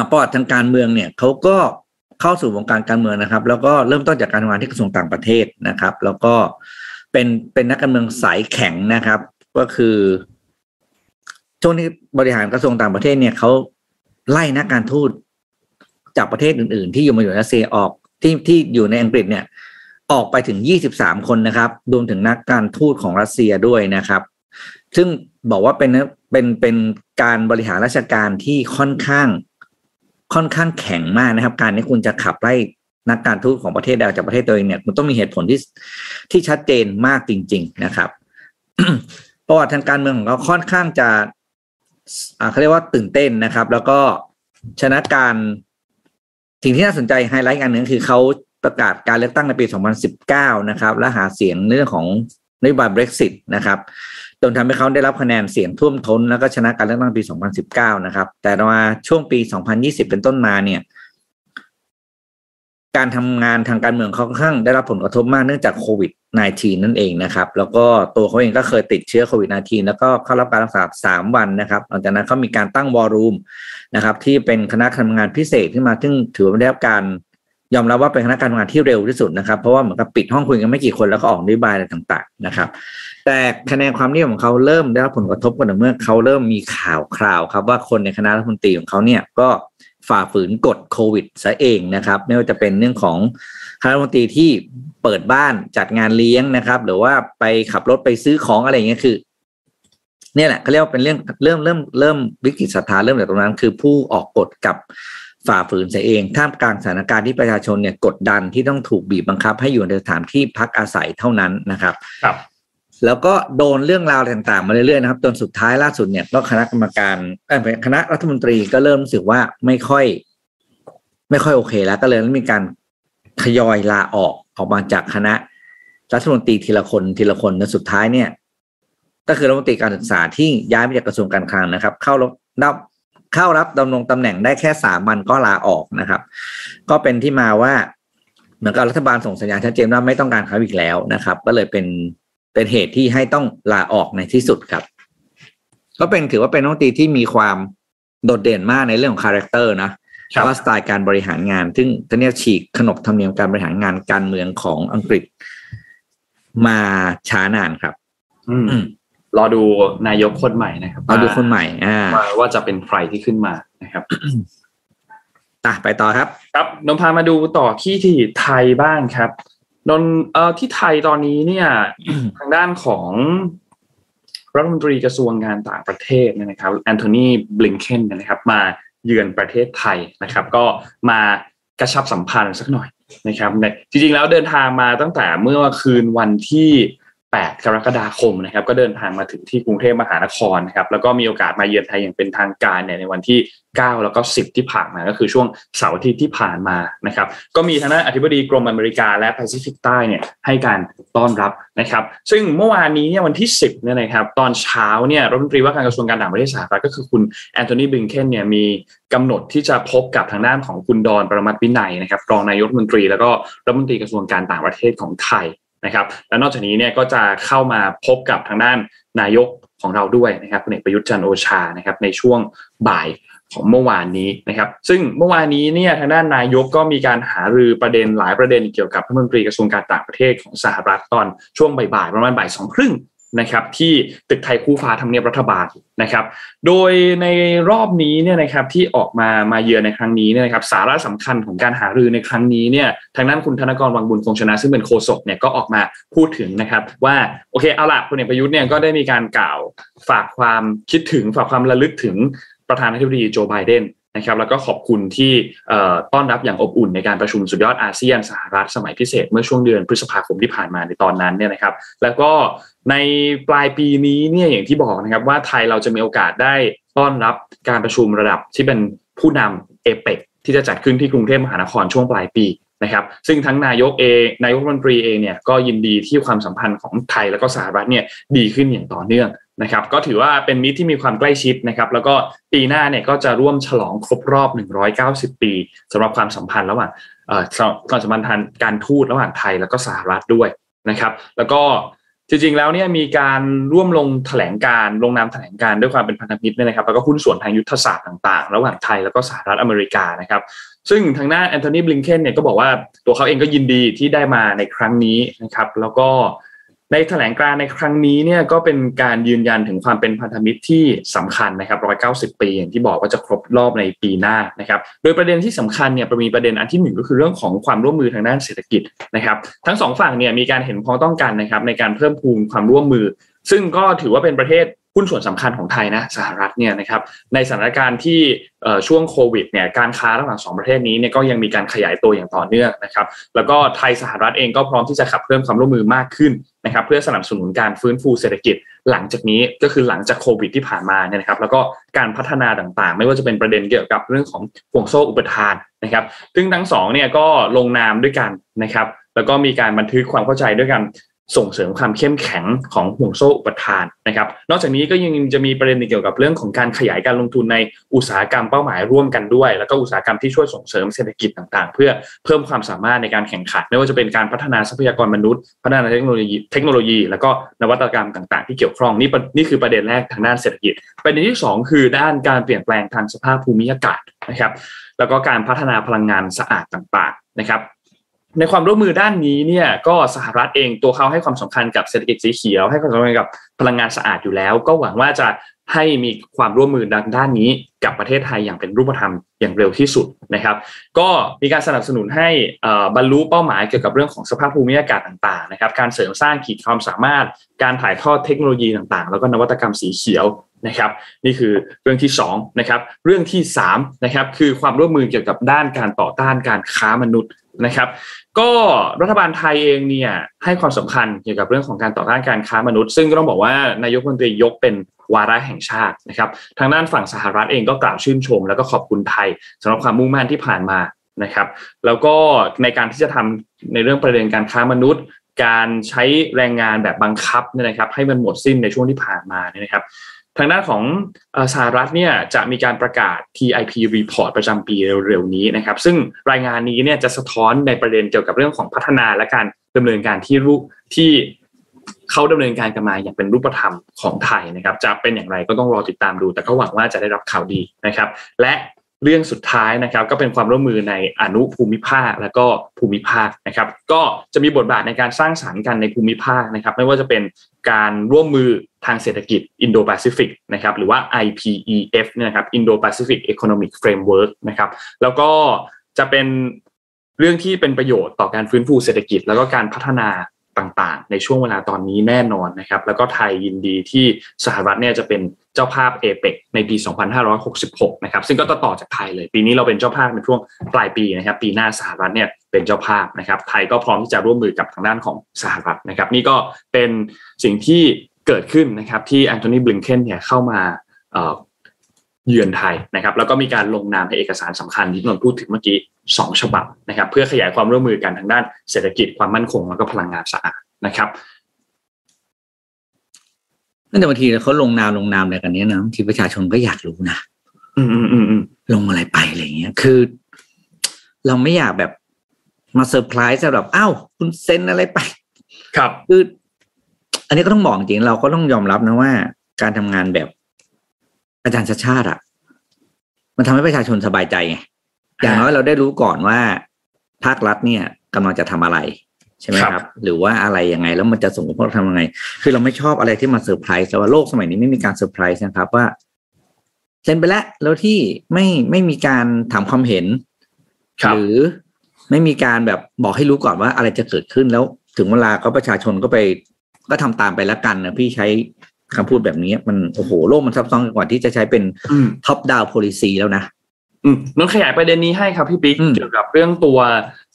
ประวัติทางการเมืองเนี่ยเขาก็เข้าสู่วงการการเมืองนะครับ แล้วก็เริ่มต้นจากการทำงานที่กระทรวงต่างประเทศนะครับ แล้วก็เป็นเป็นนักการเมืองสายแข็งนะครับ ก็คือช่วงที่บริหารกระทรวงต่างประเทศเนี่ยเขาไล่นักการทูตจากประเทศอื่น ๆ ที่อยู่มาอยู่รัสเซียออกที่ที่อยู่ในอังกฤษเนี่ย ออกไปถึงยี่สิบสามคนนะครับรวมถึงนักการทูตของรัสเซียด้วยนะครับ ซึ่งบอกว่าเป็นเป็นเป็นการบริหารราชการที่ค่อนข้างค่อนข้างแข็งมากนะครับ การที่คุณจะขับไล่นักการทูตของประเทศใดจากประเทศตัวเองเนี่ยคุณต้องมีเหตุผลที่ที่ชัดเจนมากจริง ๆ นะครับประวัติทางการเมืองของเขาค่อนข้างจะเขาเรียกว่าตื่นเต้นนะครับ แล้วก็ชนะการสิ่งที่น่าสนใจไฮไลท์อันหนึ่งคือเขา ประกาศการเลือกตั้งในปี 2019 นะครับ และหาเสียงเรื่องของนโยบาย Brexit นะครับจนทำให้เขาได้รับคะแนนเสียงท่วมท้น แล้วก็ชนะการเลือกตั้งปี 2019 นะครับ แต่มาช่วงปี 2020 เป็นต้นมาเนี่ย การทำงานทางการเมืองเขาค่อนข้างได้รับผลกระทบมากเนื่องจากโควิด -19 นั่นเองนะครับ แล้วก็ตัวเขาเองก็เคยติดเชื้อโควิด -19 แล้วก็เข้ารับการรักษา 3 วันนะครับหลังจากนั้นเขามีการตั้งวอรูมนะครับ ที่เป็นคณะทำงานพิเศษขึ้นมาซึ่งถือว่าได้รับการ ยอมรับว่าเป็นคณะการทำงานที่เร็วที่สุดนะครับ เพราะว่าเหมือนกับปิดห้องคุยกันไม่กี่คนแล้วก็ออกนโยบายอะไรต่าง ๆ นะครับ แต่คะแนนความนิยมของเขาเริ่มได้รับผลกระทบกันเมื่อเขาเริ่มมีข่าวคราวครับว่าคนในคณะรัฐมนตรีของเขาเนี่ยก็ฝ่าฝืนกฎโควิดซะเองนะครับ ไม่ว่าจะเป็นเรื่องของคณะรัฐมนตรีที่เปิดบ้านจัดงานเลี้ยงนะครับ หรือว่าไปขับรถไปซื้อของอะไรอย่างเงี้ยคือเนี่ยแหละเขาเรียกว่าเป็นเรื่องเริ่มเริ่มเริ่มวิกฤตศรัทธาเริ่มจากตรงนั้น คือผู้ออกกฎกับ ฝ่าฝืนเสียเองท่ามกลางสถานการณ์ที่ประชาชนเนี่ยกดดันที่ต้องถูกบีบบังคับ ให้อยู่ในสถานที่พักอาศัยเท่านั้นนะครับครับ แล้วก็โดนเรื่องราวต่างๆ มาเรื่อยๆนะครับจนสุดท้ายล่าสุดเนี่ยก็คณะกรรมการคณะรัฐมนตรีก็เริ่มรู้สึกว่าไม่ค่อย ไม่ค่อยโอเค แล้วก็เลยมีการทยอยลาออกออกมาจากคณะรัฐมนตรีทีละคนทีละคนและสุดท้ายเนี่ย ก็คือรัฐมนตรีการศึกษาที่ย้ายมาจากกระทรวงการคลังนะครับ เข้ารับ เข้ารับดำรงตำแหน่งได้แค่สามวันก็ลาออกนะครับ ก็เป็นที่มาว่า เหมือนกับรัฐบาลส่งสัญญาณชัดเจนว่าไม่ต้องการเขาอีกแล้วนะครับ ก็เลยเป็นเป็นเหตุที่ให้ต้องลาออกในที่สุดครับ ก็เป็นถือว่าเป็นนักการเมืองที่มีความโดดเด่นมากในเรื่องของ character นะว่าสไตล์การบริหารงาน ซึ่งท่านนี้ฉีกขนบธรรมเนียมการบริหารงานการเมืองของอังกฤษมาช้านานครับ อืม รอดูนายกคนใหม่นะครับรอดูคนใหม่ อ่า ว่าจะเป็นใครที่ขึ้นมานะครับอะไปต่อครับ ครับนนท์พามาดูต่อที่ที่ไทยบ้างครับนนเอ่อที่ไทยตอนนี้เนี่ย ทางด้านของรัฐมนตรีกระทรวงการต่างประเทศเนี่ยนะครับแอนโทนีบลิงเคนนะครับ มาเยือนประเทศไทยนะครับ ก็มากระชับสัมพันธ์สักหน่อยนะครับจริงๆแล้วเดินทางมาตั้งแต่เมื่อคืนวันที่ 8 กรกฎาคมนะครับ ก็เดินทางมาถึงที่กรุงเทพมหานครนะครับ แล้วก็มีโอกาสมาเยือนไทยอย่างเป็นทางการเนี่ยในวันที่ 9 แล้วก็ 10 ที่ผ่านมาก็คือช่วงเสาร์อาทิตย์ที่ผ่านมานะครับ ก็มีทางด้านอธิบดีกรมอเมริกาและแปซิฟิกใต้เนี่ยให้การต้อนรับนะครับ ซึ่งเมื่อวานนี้เนี่ยวันที่ 10 เนี่ยนะครับ ตอนเช้าเนี่ยรัฐมนตรีว่าการกระทรวงการต่างประเทศสหรัฐก็คือคุณแอนโทนีบลิงเคนเนี่ยมีกำหนดที่จะพบกับทางด้านของคุณดอนปรมัตถ์วินัยนะครับรองนายกรัฐมนตรี แล้วก็รัฐมนตรีกระทรวงการต่างประเทศของไทย นะครับ และนอกจากนี้เนี่ยก็จะเข้ามาพบกับทางด้านนายกของเราด้วยนะครับพลเอกประยุทธ์จันทร์โอชานะครับในช่วงบ่ายของเมื่อวานนี้นะครับ ซึ่งเมื่อวานนี้เนี่ยทางด้านนายกก็มีการหารือประเด็นหลายประเด็นเกี่ยวกับรัฐมนตรีกระทรวงการต่างประเทศของสหรัฐตอนช่วงบ่ายๆประมาณบ่ายสองครึ่ง นะครับที่ตึกไทยคู่ฟ้าทำเนียบรัฐบาลนะครับ โดยในรอบนี้เนี่ยนะครับที่ออกมามาเยือนในครั้งนี้เนี่ยนะครับสาระสำคัญของการหารือในครั้งนี้เนี่ยทางด้านคุณธนกรวังบุญคงชนะ ซึ่งเป็นโฆษกเนี่ยก็ออกมาพูดถึงนะครับว่าโอเคเอาละพลเอกประยุทธ์เนี่ยก็ได้มีการกล่าวฝากความคิดถึงฝากความระลึกถึงประธานาธิบดีโจไบเดน นะครับแล้วก็ขอบคุณที่ต้อนรับอย่างอบอุ่นในการประชุมสุดยอดอาเซียนสหรัฐสมัยพิเศษ เมื่อช่วงเดือนพฤษภาคมที่ผ่านมาในตอนนั้นเนี่ยนะครับ แล้วก็ในปลายปีนี้เนี่ยอย่างที่บอกนะครับว่าไทยเราจะมีโอกาสได้ต้อนรับการประชุมระดับที่เป็นผู้นำเอเปกที่จะจัดขึ้นที่กรุงเทพมหานครช่วงปลายปีนะครับซึ่งทั้งนายกเองนายกรัฐมนตรีเองเนี่ยก็ยินดีที่ความสัมพันธ์ของไทยแล้วก็สหรัฐเนี่ยดีขึ้นอย่างต่อเนื่อง นะครับก็ถือว่าเป็นมิตรที่มีความใกล้ชิดนะครับ แล้วก็ปีหน้าเนี่ยก็จะร่วมฉลองครบรอบ 190 ปีสำหรับความสัมพันธ์ระหว่างความสัมพันธ์ทางการทูตระหว่างไทยแล้วก็สหรัฐด้วยนะครับ แล้วก็จริงๆแล้วเนี่ยมีการร่วมลงแถลงการลงนามแถลงการด้วยความเป็นพันธมิตรเนี่ยนะครับแล้วก็หุ้นส่วนทางยุทธศาสตร์ต่างๆ ระหว่างไทยแล้วก็สหรัฐอเมริกานะครับ ซึ่งทางหน้าแอนโทนีบลิงเคนเนี่ยก็บอกว่าตัวเขาเองก็ยินดีที่ได้มาในครั้งนี้นะครับ แล้วก็ ในแถลงการในครั้งนี้เนี่ยก็เป็นการยืนยันถึงความเป็นพันธมิตรที่สำคัญนะครับ 190 ปีอย่างที่บอกว่าจะครบรอบในปีหน้านะครับ โดยประเด็นที่สำคัญเนี่ยมีประเด็นอันที่หนึ่งก็คือเรื่องของความร่วมมือทางด้านเศรษฐกิจนะครับ ทั้งสองฝั่งเนี่ยมีการเห็นพ้องต้องกันนะครับในการเพิ่มพูนความร่วมมือ ซึ่งก็ถือว่าเป็นประเทศ หุ้นส่วนสำคัญของไทยนะสหรัฐเนี่ยนะครับในสถานการณ์ที่ช่วงโควิดเนี่ยการค้าระหว่างสองประเทศนี้เนี่ยก็ยังมีการขยายตัวอย่างต่อเนื่องนะครับแล้วก็ไทยสหรัฐเองก็พร้อมที่จะขับเคลื่อนความร่วมมือมากขึ้นนะครับเพื่อสนับสนุนการฟื้นฟูเศรษฐกิจหลังจากนี้ก็คือหลังจากโควิดที่ผ่านมาเนี่ยนะครับแล้วก็การพัฒนาต่างๆ ไม่ว่าจะเป็นประเด็นเกี่ยวกับเรื่องของห่วงโซ่อุปทานนะครับซึ่งทั้งสองเนี่ยก็ลงนามด้วยกันนะครับแล้วก็มีการบันทึกความเข้าใจด้วยกัน ส่งเสริมความเข้มแข็งของห่วงโซ่อุปทานนะครับ นอกจากนี้ก็ยังจะมีประเด็นเกี่ยวกับเรื่องของการขยายการลงทุนในอุตสาหกรรมเป้าหมายร่วมกันด้วย แล้วก็อุตสาหกรรมที่ช่วยส่งเสริมเศรษฐกิจต่างๆ เพื่อเพิ่มความสามารถในการแข่งขัน ไม่ว่าจะเป็นการพัฒนาทรัพยากรมนุษย์ พัฒนาเทคโนโลยีเทคโนโลยี แล้วก็นวัตกรรมต่างๆ ที่เกี่ยวข้องนี่นี่คือประเด็นแรกทางด้านเศรษฐกิจ ประเด็นที่ 2 คือด้านการเปลี่ยนแปลงทางสภาพภูมิอากาศนะครับ แล้วก็การพัฒนาพลังงานสะอาดต่างๆนะครับ ในความร่วมมือด้านนี้เนี่ยก็สหรัฐเองตัวเขาให้ความสำคัญกับเศรษฐกิจสีเขียว ให้ความสำคัญกับพลังงานสะอาดอยู่แล้ว ก็หวังว่าจะให้มีความร่วมมือด้านด้านนี้กับประเทศไทยอย่างเป็นรูปธรรมอย่างเร็วที่สุดนะครับ ก็มีการสนับสนุนให้บรรลุเป้าหมายเกี่ยวกับเรื่องของสภาพภูมิอากาศต่างๆนะครับ การเสริมสร้างขีดความสามารถ การถ่ายทอดเทคโนโลยีต่างๆ แล้วก็นวัตกรรมสีเขียวนะครับ นี่คือเรื่องที่2นะครับเรื่องที่3นะครับคือความร่วมมือเกี่ยวกับด้านการต่อต้านการค้ามนุษย์นะครับ ก็รัฐบาลไทยเองเนี่ยให้ความสำคัญเกี่ยวกับเรื่องของการต่อต้านการค้ามนุษย์ ซึ่งก็ต้องบอกว่านายกรัฐมนตรียกเป็นวาระแห่งชาตินะครับ ทางด้านฝั่งสหรัฐเองก็กล่าวชื่นชม แล้วก็ขอบคุณไทยสำหรับความมุ่งมั่นที่ผ่านมานะครับ แล้วก็ในการที่จะทำในเรื่องประเด็นการค้ามนุษย์ การใช้แรงงานแบบบังคับเนี่ยนะครับ ให้มันหมดสิ้นในช่วงที่ผ่านมาเนี่ยนะครับ ทางด้านของสหรัฐเนี่ยจะมีการประกาศ TIP report ประจำปีเร็วๆนี้นะครับ ซึ่งรายงานนี้เนี่ยจะสะท้อนในประเด็นเกี่ยวกับเรื่องของพัฒนาและการดำเนินการที่รูที่เขาดำเนินการกันมาอย่างเป็นรูปธรรมของไทยนะครับ จะเป็นอย่างไรก็ต้องรอติดตามดู แต่ก็หวังว่าจะได้รับข่าวดีนะครับ และเรื่องสุดท้ายนะครับ ก็เป็นความร่วมมือในอนุภูมิภาคและก็ภูมิภาคนะครับ ก็จะมีบทบาทในการสร้างสารรค์กันในภูมิภาคนะครับ ไม่ว่าจะเป็นการร่วมมือ ทางเศรษฐกิจอินโดแปซิฟิกนะครับหรือว่า IPEF เนี่ยนะครับ Indo-Pacific Economic Framework นะครับแล้วก็จะเป็นเรื่องที่เป็นประโยชน์ต่อการฟื้นฟูเศรษฐกิจ แล้วก็การพัฒนาต่างๆ ในช่วงเวลาตอนนี้แน่นอนนะครับแล้วก็ไทยยินดีที่สหรัฐเนี่ยจะเป็นเจ้าภาพเอเปกในปี 2566 นะครับซึ่งก็ต่อจากไทยเลย ปีนี้เราเป็นเจ้าภาพในช่วงปลายปีนะครับปีหน้าสหรัฐเนี่ยเป็นเจ้าภาพนะครับไทยก็พร้อมที่จะร่วมมือกับทางด้านของสหรัฐนะครับนี่ก็เป็นสิ่งที่ เกิดขึ้นนะครับที่แอนโทนีบลิงเคนเนี่ยเข้ามาเยือนไทยนะครับแล้วก็มีการลงนามในเอกสารสำคัญที่นนพูดถึงเมื่อกี้สองฉบับนะครับเพื่อขยายความร่วมมือกันทางด้านเศรษฐกิจความมั่นคงแล้วก็พลังงานสะอาดนะครับนั่นแต่บางทีเขาลงนามลงนามอะไรกันเนี้ยนะทีประชาชนก็อยากรู้นะอืมอืมอืมอืมลงอะไรไปอะไรเงี้ย คือ เราไม่อยากแบบมาเซอร์ไพรส์แบบอ้าวคุณเซ็นอะไรไป ครับ คือ อันนี้ก็ต้องบอกจริงเราก็ต้องยอมรับนะว่า การทำงานแบบอาจารย์ชาชาติอะ มันทำให้ประชาชนสบายใจไงอย่างน้อยเราได้รู้ก่อนว่า ภาครัฐเนี่ยกำลังจะทำอะไร ใช่ไหมครับครับ หรือว่าอะไรยังไง แล้วมันจะส่งผลกระทบทำยังไง คือเราไม่ชอบอะไรที่มาเซอร์ไพรส์แต่ว่าโลกสมัยนี้ไม่มีการเซอร์ไพรส์นะครับว่าเซ็นไปแล้วแล้วที่ไม่ไม่มีการถามความเห็นครับหรือไม่มีการแบบบอกให้รู้ก่อนว่าอะไรจะเกิดขึ้นแล้วถึงเวลาก็ประชาชนก็ไป ก็ทำตามไปแล้วกันนะพี่ใช้คำพูดแบบนี้มันโอ้โหโลกมันซับซ้อนกว่าที่จะใช้เป็นอืมท็อปดาวโพลิซีแล้วนะอืมนนท์ขยายประเด็นนี้ให้ครับพี่ปิ๊กอืมเกี่ยวกับเรื่องตัว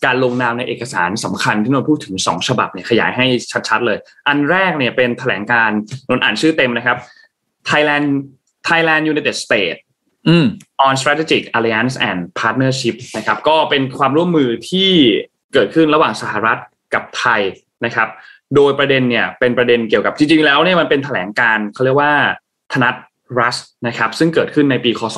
การลงนามในเอกสารสำคัญที่นนท์พูดถึงสองฉบับเนี่ยขยายให้ชัดๆเลย อันแรกเนี่ยเป็นแถลงการณ์นนท์อ่านชื่อเต็มนะครับ Thailand Thailand United States อืม on strategic alliance and partnership นะครับ ก็เป็นความร่วมมือที่เกิดขึ้นระหว่างสหรัฐกับไทยนะครับ โดยประเด็นเนี่ยเป็นประเด็นเกี่ยวกับจริงๆแล้วเนี่ยมันเป็นแถลงการณ์เขาเรียกว่าธนัตรัสนะครับซึ่งเกิดขึ้นในปีคศ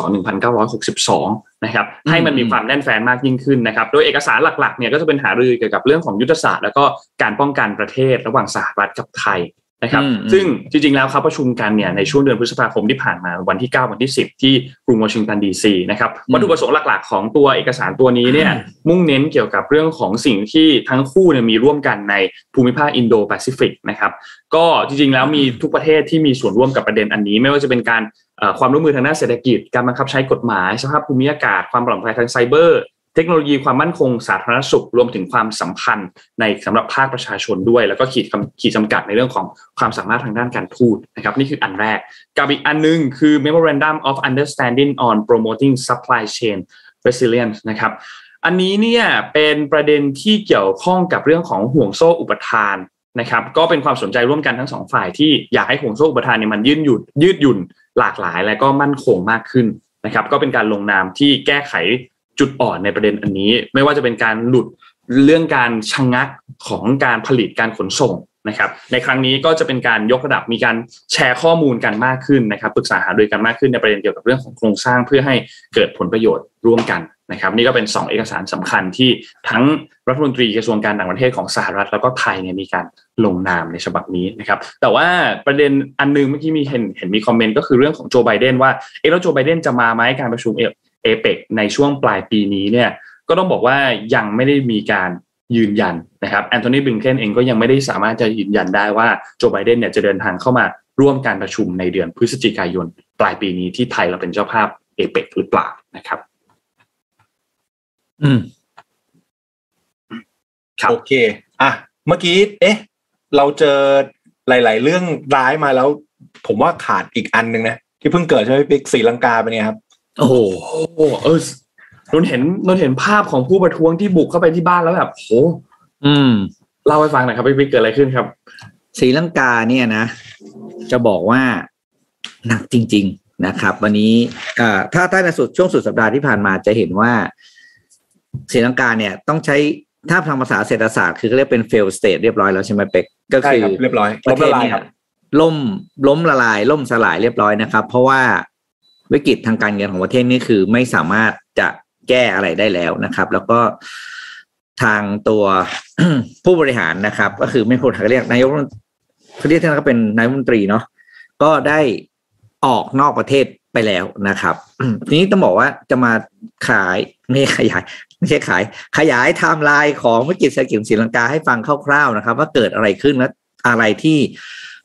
1962 นะครับให้มันมีความแน่นแฟนมากยิ่งขึ้นนะครับโดยเอกสารหลักๆเนี่ยก็จะเป็นหารือเกี่ยวกับเรื่องของยุทธศาสตร์ แล้วก็การป้องกันประเทศระหว่างสหรัฐกับไทย นะครับอืมอืมซึ่งจริงๆแล้วเขาประชุมกันเนี่ยในช่วงเดือนพฤษภาคมที่ผ่านมาวันที่ 9 วันที่ 10 ที่กรุงวอชิงตันดีซีนะครับวัตถุประสงค์หลักๆ ของตัวเอกสารตัวนี้เนี่ยมุ่งเน้นเกี่ยวกับเรื่องของสิ่งที่ทั้งคู่เนี่ยมีร่วมกันในภูมิภาคอินโดแปซิฟิกนะครับก็จริงๆแล้วมีทุกประเทศที่มีส่วนร่วมกับประเด็นอันนี้ ไม่ว่าจะเป็นการเอ่อความร่วมมือทางด้านเศรษฐกิจ การบังคับใช้กฎหมาย สภาพภูมิอากาศ ความปลอดภัยทางไซเบอร์ เทคโนโลยีความมั่นคงสาธารณสุขรวมถึงความสัมพันธ์ในสำหรับภาคประชาชนด้วย แล้วก็ขีดขีดจำกัดในเรื่องของความสามารถทางด้านการทูตนะครับนี่คืออันแรก กับอีกอันหนึงคือ Memorandum of Understanding on Promoting Supply Chain Resilience นะครับอันนี้เนี่ยเป็นประเด็นที่เกี่ยวข้องกับเรื่องของห่วงโซ่อุปทานนะครับก็เป็นความสนใจร่วมกันทั้งสองฝ่ายที่อยากให้ห่วงโซ่อุปทานเนี่ยมันยืดหยุ่นยืดหยุ่นหลากหลาย และก็มั่นคงมากขึ้นนะครับก็เป็นการลงนามที่แก้ไข จุดอ่อนในประเด็นอันนี้ ไม่ว่าจะเป็นการหลุดเรื่องการชะงักของการผลิตการขนส่งนะครับในครั้งนี้ก็จะเป็นการยกระดับมีการแชร์ข้อมูลกันมากขึ้นนะครับปรึกษาหารือกันมากขึ้นในประเด็นเกี่ยวกับเรื่องของโครงสร้างเพื่อให้เกิดผลประโยชน์ร่วมกันนะครับ นี่ก็เป็น 2 เอกสารสำคัญที่ทั้งรัฐมนตรีกระทรวงการต่างประเทศของสหรัฐ แล้วก็ไทยเนี่ยมีการลงนามในฉบับนี้นะครับ แต่ว่าประเด็นอันนึงเมื่อกี้มีเห็นเห็นมีคอมเมนต์ก็คือเรื่องของโจไบเดนว่าเอะแล้วโจไบเดนจะมาไหมการประชุม เอเปกในช่วงปลายปีนี้เนี่ยก็ต้องบอกว่ายังไม่ได้มีการยืนยันนะครับแอนโทนีบลิงเคนเองก็ยังไม่ได้สามารถจะยืนยันได้ว่าโจไบเดนเนี่ยจะเดินทางเข้ามาร่วมการประชุมในเดือนพฤศจิกายน ปลายปีนี้ที่ไทยเราเป็นเจ้าภาพเอเปกหรือเปล่านะครับ อืมครับโอเค อะ เมื่อกี้ เอ๊ะ เราเจอหลาย ๆ เรื่องร้ายมาแล้ว ผมว่าขาดอีกอันหนึ่งนะ ที่เพิ่งเกิดใช่ไหมพี่ปิ๊กศรีลังกาเป็นไงครับ โอ้โหโอ้เออนนเห็นนนเห็นภาพของผู้ประท้วงที่บุกเข้าไปที่บ้านแล้วแบบโหอืมเล่าให้ฟังหน่อยครับพี่ปิ๊กเกิดอะไรขึ้นครับศรีลังกาเนี่ยนะ จะบอกว่าหนักจริง ๆนะครับ วันนี้อ่าถ้าถ้าในสุดช่วงสุดสัปดาห์ที่ผ่านมาจะเห็นว่าศรีลังกาเนี่ยต้องใช้ถ้าทางภาษาเศรษฐศาสตร์คือเขาเรียกเป็น fail state เรียบร้อยแล้วใช่ไหมเป็กก็ใช่คือครับเรียบร้อยประเทศล้มละลายเนี่ยครับล่มล้มละลาย ล่มสลายเรียบร้อยนะครับ เพราะว่า วิกฤตทางการเงินของประเทศนี่คือไม่สามารถจะแก้อะไรได้แล้วนะครับ แล้วก็ทางตัวผู้บริหารนะครับ ก็คือไม่พูดเขาเรียกนายกรัฐมนตรีเขาเรียกท่านก็เป็นนายมนตรีเนาะก็ได้ออกนอกประเทศไปแล้วนะครับทีนี้ต้องบอกว่าจะมาขายไม่ขยายไม่ใช่ขาย ขยายไทม์ไลน์ของวิกฤตเศรษฐกิจศรีลังกาให้ฟังคร่าวๆนะครับ ว่าเกิดอะไรขึ้นและอะไรที่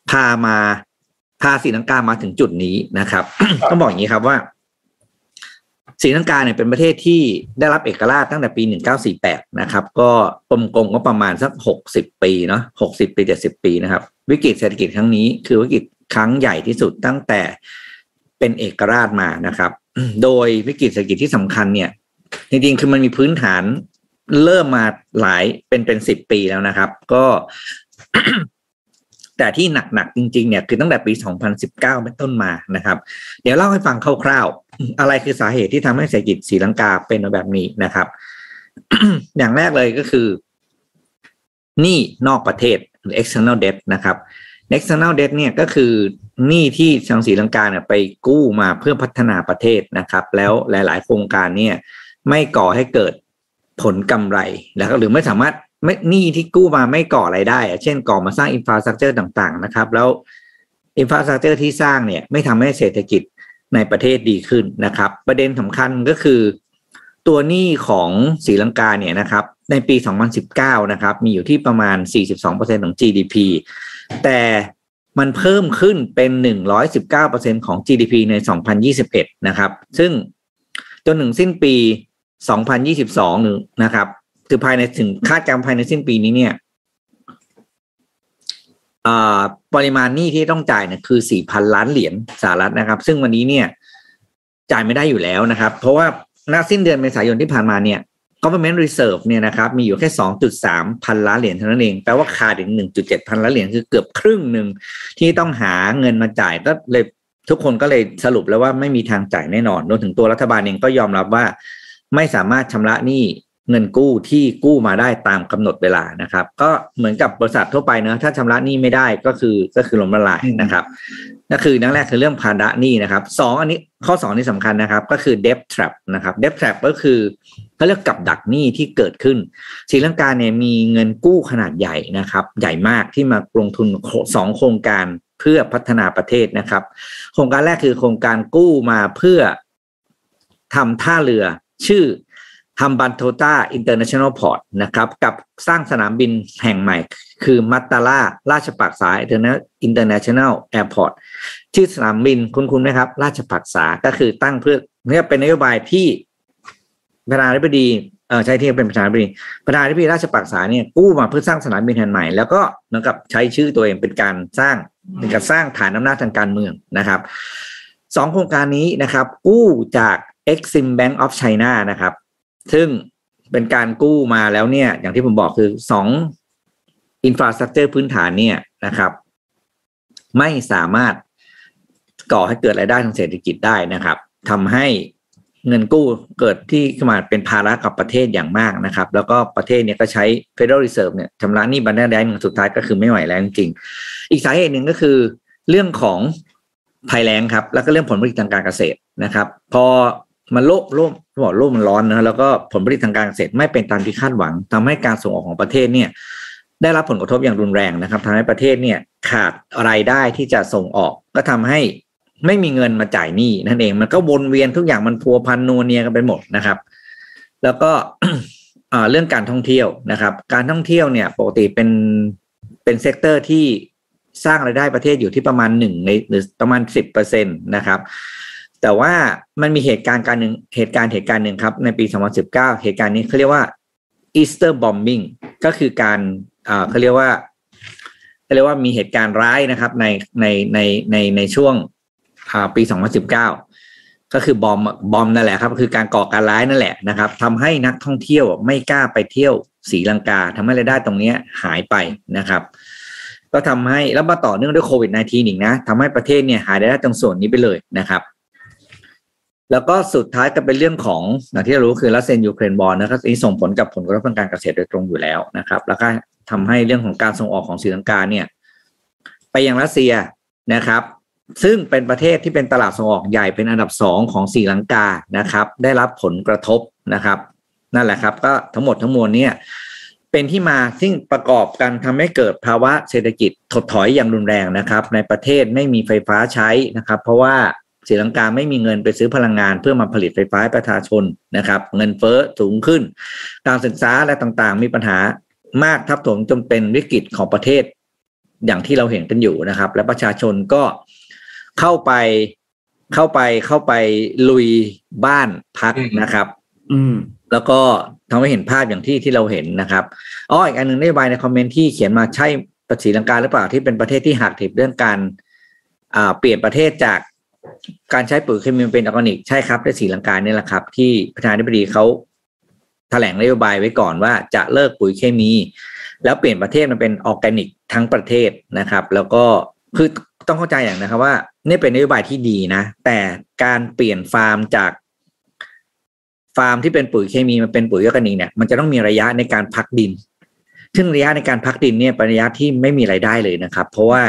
พามา พาศรีลังกามาถึงจุดนี้นะครับต้องบอกอย่างนี้ครับว่าศรีลังกาเนี่ยเป็นประเทศที่ได้รับเอกราชตั้งแต่ปี 1948 นะครับ ก็กลมๆก็ประมาณสัก 60 ปีเนาะ60 ปี 70 ปีนะครับ วิกฤตเศรษฐกิจครั้งนี้คือวิกฤตครั้งใหญ่ที่สุดตั้งแต่เป็นเอกราชมานะครับ โดยวิกฤตเศรษฐกิจที่สำคัญเนี่ย จริงๆ คือมันมีพื้นฐานเริ่มมาหลายเป็นเป็นสิบปีแล้วนะครับ ก็ แต่ที่หนักๆจริงๆเนี่ยคือตั้งแต่ปี 2019 เป็นต้นมานะครับ เดี๋ยวเล่าให้ฟังคร่าวๆ อะไรคือสาเหตุที่ทำให้เศรษฐกิจศรีลังกาเป็นแบบนี้นะครับ อย่างแรกเลยก็คือหนี้นอกประเทศหรือ external debt นะครับ external debt เนี่ยก็คือหนี้ที่ทางศรีลังกาเนี่ยไปกู้มาเพื่อพัฒนาประเทศนะครับ แล้วหลาย ๆ โครงการเนี่ยไม่ก่อให้เกิดผลกำไรแล้วก็หรือไม่สามารถ ไม่หนี้ที่กู้มาไม่ก่ออะไรายได้อะเช่นก่อมาสร้าง infrastructure ต่างๆนะครับ แล้ว infrastructure ที่สร้างเนี่ยไม่ทำให้เศรษฐกิจในประเทศดีขึ้นนะครับ ประเด็นสำคัญก็คือ ตัวหนี้ของศรีลังกาเนี่ยนะครับ ในปี 2019 นะครับ มีอยู่ที่ประมาณ 42%ของ GDP แต่มันเพิ่มขึ้นเป็น 119%ของ GDP ใน 2021 นะครับ ซึ่งจนถึงสิ้นปี 2022 นะครับ คือภายในถึงคาดการณ์ภายในสิ้นปีนี้เนี่ยปริมาณหนี้ที่ต้องจ่ายเนี่ยคือ4,000ล้านเหรียญสหรัฐนะครับ ซึ่งวันนี้เนี่ย จ่ายไม่ได้อยู่แล้วนะครับ เพราะว่าณสิ้นเดือนเมษายนที่ผ่านมาเนี่ย government reserve เนี่ยนะครับ มีอยู่แค่2.3พันล้านเหรียญเท่านั้นเอง แปลว่าขาดถึง1.7พันล้านเหรียญคือเกือบครึ่งหนึ่งที่ต้องหาเงินมาจ่ายก็เลยทุกคนก็เลยสรุปแล้วว่าไม่มีทางจ่ายแน่นอนรวมถึงตัวรัฐบาลเองก็ยอมรับว่า ไม่สามารถชำระหนี้ เงินกู้ที่กู้มาได้ตามกำหนดเวลานะครับ ก็เหมือนกับบริษัททั่วไปเนะถ้าชำระหนี้ไม่ได้ก็คือก็คือล้มละลายนะครับนั่นคือนั่นแรกคือเรื่องภาระหนี้นะครับสองอันนี้ข้อสองนี่สำคัญนะครับ ก็คือ debt trap นะครับ debt trap ก็คือเขาเรียกกับดักหนี้ที่เกิดขึ้นศรีลังกาเนี่ยมีเงินกู้ขนาดใหญ่นะครับ ใหญ่มากที่มาลงทุนสองโครงการเพื่อพัฒนาประเทศนะครับ โครงการแรกคือโครงการกู้มาเพื่อทำท่าเรือชื่อ ฮัมบันโทต้า International Port นะครับกับสร้างสนามบินแห่งใหม่ คือมัตตาลาราชปักษา International Airport ชื่อสนามบินคุ้นคุ้นไหมครับ ราชปักษาก็คือตั้งเพื่อเนี่ยเป็นนโยบายที่ประธานาธิบดีเออใช่ที่เป็นประธานาธิบดีประธานาธิบดีราชปักษาเนี่ยกู้มาเพื่อสร้างสนามบินแห่งใหม่ แล้วก็เหมือนกับใช้ชื่อตัวเองเป็นการสร้างเป็นการสร้างฐานอำนาจทางการเมืองนะครับสองโครงการนี้นะครับ กู้จาก Exim Bank of China นะครับ ซึ่งเป็นการกู้มาแล้วเนี่ย อย่างที่ผมบอกคือสองอินฟราสตรักเจอร์พื้นฐานเนี่ยนะครับ ไม่สามารถก่อให้เกิดรายได้ทางเศรษฐกิจได้นะครับทำให้เงินกู้เกิดที่ขึ้นมาเป็นภาระกับประเทศอย่างมากนะครับ แล้วก็ประเทศเนี่ยก็ใช้ Federal Reserve เนี่ยชำระหนี้บันไดแดงสุดท้ายก็คือไม่ไหวแล้วจริงๆอีกสาเหตุหนึ่งก็คือเรื่องของภัยแล้งครับ แล้วก็เรื่องผลผลิตทางการเกษตรนะครับ พอ มันโลกโลกบอกโลกมันร้อนนะแล้วก็ผลผลิตทางการเกษตรไม่เป็นตามที่คาดหวังทำให้การส่งออกของประเทศเนี่ย ได้รับผลกระทบอย่างรุนแรงนะครับทำให้ประเทศเนี่ยขาดรายได้ที่จะส่งออก ก็ทำให้ไม่มีเงินมาจ่ายหนี้นั่นเองมันก็วนเวียนทุกอย่างมันพัวพันนัวเนียกันไปหมดนะครับ แล้วก็เรื่องการท่องเที่ยวนะครับ การท่องเที่ยวเนี่ยปกติเป็นเป็น sector ที่สร้างรายได้ประเทศอยู่ที่ประมาณหนึ่งในหรือประมาณสิบเปอร์เซ็นต์นะครับ แต่ว่ามันมีเหตุการณ์การหนึ่งเหตุการณ์เหตุการณ์หนึ่งครับในปี 2019 เหตุการณ์นี้เขาเรียกว่า Easter bombing ก็คือการเขาเรียกว่าเขาเรียกว่ามีเหตุการณ์ร้ายนะครับในในในในในช่วงปี 2019 ก็คือบอมบอมนั่นแหละครับ คือการก่อการร้ายนั่นแหละนะครับทำให้นักท่องเที่ยวไม่กล้าไปเที่ยวศรีลังกาทำให้รายได้ตรงนี้หายไปนะครับ ก็ทำให้แล้วมาต่อเนื่องด้วยโควิด -19 อีกนะทำให้ประเทศเนี่ยหายได้ตรงส่วนนี้ไปเลยนะครับ แล้วก็สุดท้ายก็เป็นเรื่องของอย่างที่เรารู้คือรัสเซียยูเครนบอลนะครับนี้ส่งผลกับผลกระทบทางการเกษตรโดยตรงอยู่แล้วนะครับ แล้วก็ทำให้เรื่องของการส่งออกของศรีลังกาเนี่ยไปยังรัสเซียนะครับ ซึ่งเป็นประเทศที่เป็นตลาดส่งออกใหญ่เป็นอันดับสองของศรีลังกานะครับ ได้รับผลกระทบนะครับ นั่นแหละครับก็ทั้งหมดทั้งมวลเนี่ยเป็นที่มาซึ่งประกอบกันทำให้เกิดภาวะเศรษฐกิจถดถอยอย่างรุนแรงนะครับ ในประเทศไม่มีไฟฟ้าใช้นะครับ เพราะว่า ศรีลังกาไม่มีเงินไปซื้อพลังงานเพื่อมาผลิตไฟฟ้าให้ประชาชนนะครับ เงินเฟ้อสูงขึ้น การศึกษาและต่างๆ มีปัญหามากทับถมจนเป็นวิกฤตของประเทศ อย่างที่เราเห็นกันอยู่นะครับ และประชาชนก็เข้าไปเข้าไปเข้าไปลุยบ้านพักนะครับ อืม แล้วก็ทำให้เห็นภาพอย่างที่ที่เราเห็นนะครับอ๋ออีกอันหนึ่งนโยบายในคอมเมนต์ที่เขียนมาใช่ประศรีลังกาหรือเปล่าที่เป็นประเทศที่หักถิบเรื่องการอ่าเปลี่ยนประเทศจาก การใช้ปุ๋ยเคมีเป็นออร์แกนิก ใช่ครับในศรีลังกาเนี่ยแหละครับ ที่ประธานาธิบดีเขาแถลงนโยบายไว้ก่อนว่าจะเลิกปุ๋ยเคมี แล้วเปลี่ยนประเทศมันเป็นออร์แกนิกทั้งประเทศนะครับ แล้วก็คือต้องเข้าใจอย่างนะครับว่านี่เป็นนโยบายที่ดีนะ แต่การเปลี่ยนฟาร์มจากฟาร์มที่เป็นปุ๋ยเคมีมาเป็นปุ๋ยออร์แกนิกเนี่ยมันจะต้องมีระยะในการพักดิน ซึ่งระยะในการพักดินเนี่ยเป็นระยะที่ไม่มีรายได้เลยนะครับ เพราะว่า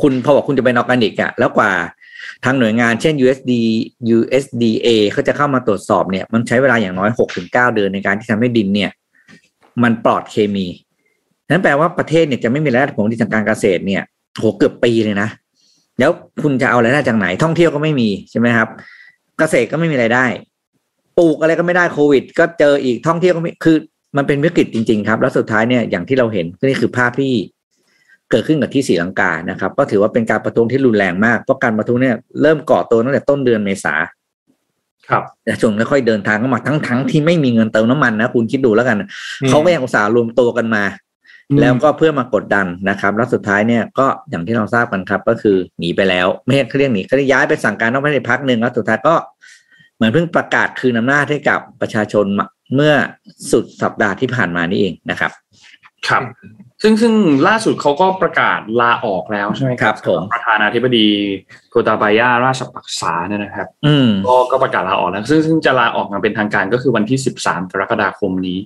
คุณพอบอกคุณจะเป็นออร์แกนิกอะแล้วกว่า ทางหน่วยงานเช่น USD USDA เขาจะเข้ามาตรวจสอบเนี่ย มันใช้เวลาอย่างน้อยหกถึงเก้าเดือนในการที่ทำให้ดินเนี่ย มันปลอดเคมีนั้นแปลว่าประเทศเนี่ยจะไม่มีรายได้ผลผลิตทางการเกษตรเนี่ยโหเกือบปีเลยนะ แล้วคุณจะเอารายได้จากไหน ท่องเที่ยวก็ไม่มีใช่ไหมครับ เกษตรก็ไม่มีรายได้ ปลูกอะไรก็ไม่ได้โควิด ก็เจออีกท่องเที่ยวก็ไม่คือ มันเป็นวิกฤตจริง ๆ ครับ แล้วสุดท้ายเนี่ยอย่างที่เราเห็นนี่คือภาพที่ เกิดขึ้นกับที่ศรีลังกานะครับ ก็ถือว่าเป็นการประท้วงที่รุนแรงมากเพราะการประท้วงเนี่ยเริ่มก่อตัวตั้งแต่ต้นเดือนเมษาครับแต่ช่วงค่อยๆเดินทางเข้ามาทั้งทั้งที่ไม่มีเงินเติมน้ำมันนะคุณคิดดูแล้วกันอืมเขาก็ยังอุตส่าห์รวมตัวกันมาอืมแล้วก็เพื่อมากดดันนะครับ แล้วสุดท้ายเนี่ยก็อย่างที่เราทราบกันครับ ก็คือหนีไปแล้ว ไม่ใช่เขาเรียกหนีเขาเรียกย้ายไปสั่งการนอกประเทศพักหนึ่งแล้วสุดท้ายก็เหมือนเพิ่งประกาศคืนอำนาจให้กับประชาชนมาเมื่อสุดสัปดาห์ที่ผ่านมานี่เองนะครับ ครับ ซึ่งซึ่งล่าสุดเขาก็ประกาศลาออกแล้วใช่ไหมคครัรับบผมประธานาธิบดีโกตาบายาราชปักษาเนี่ยนะครับอืมก็ก็ประกาศลาออกแล้วซึ่งซึ่งจะลาออกมาเป็นทางการก็คือวันที่ 13กรกฎาคมนี้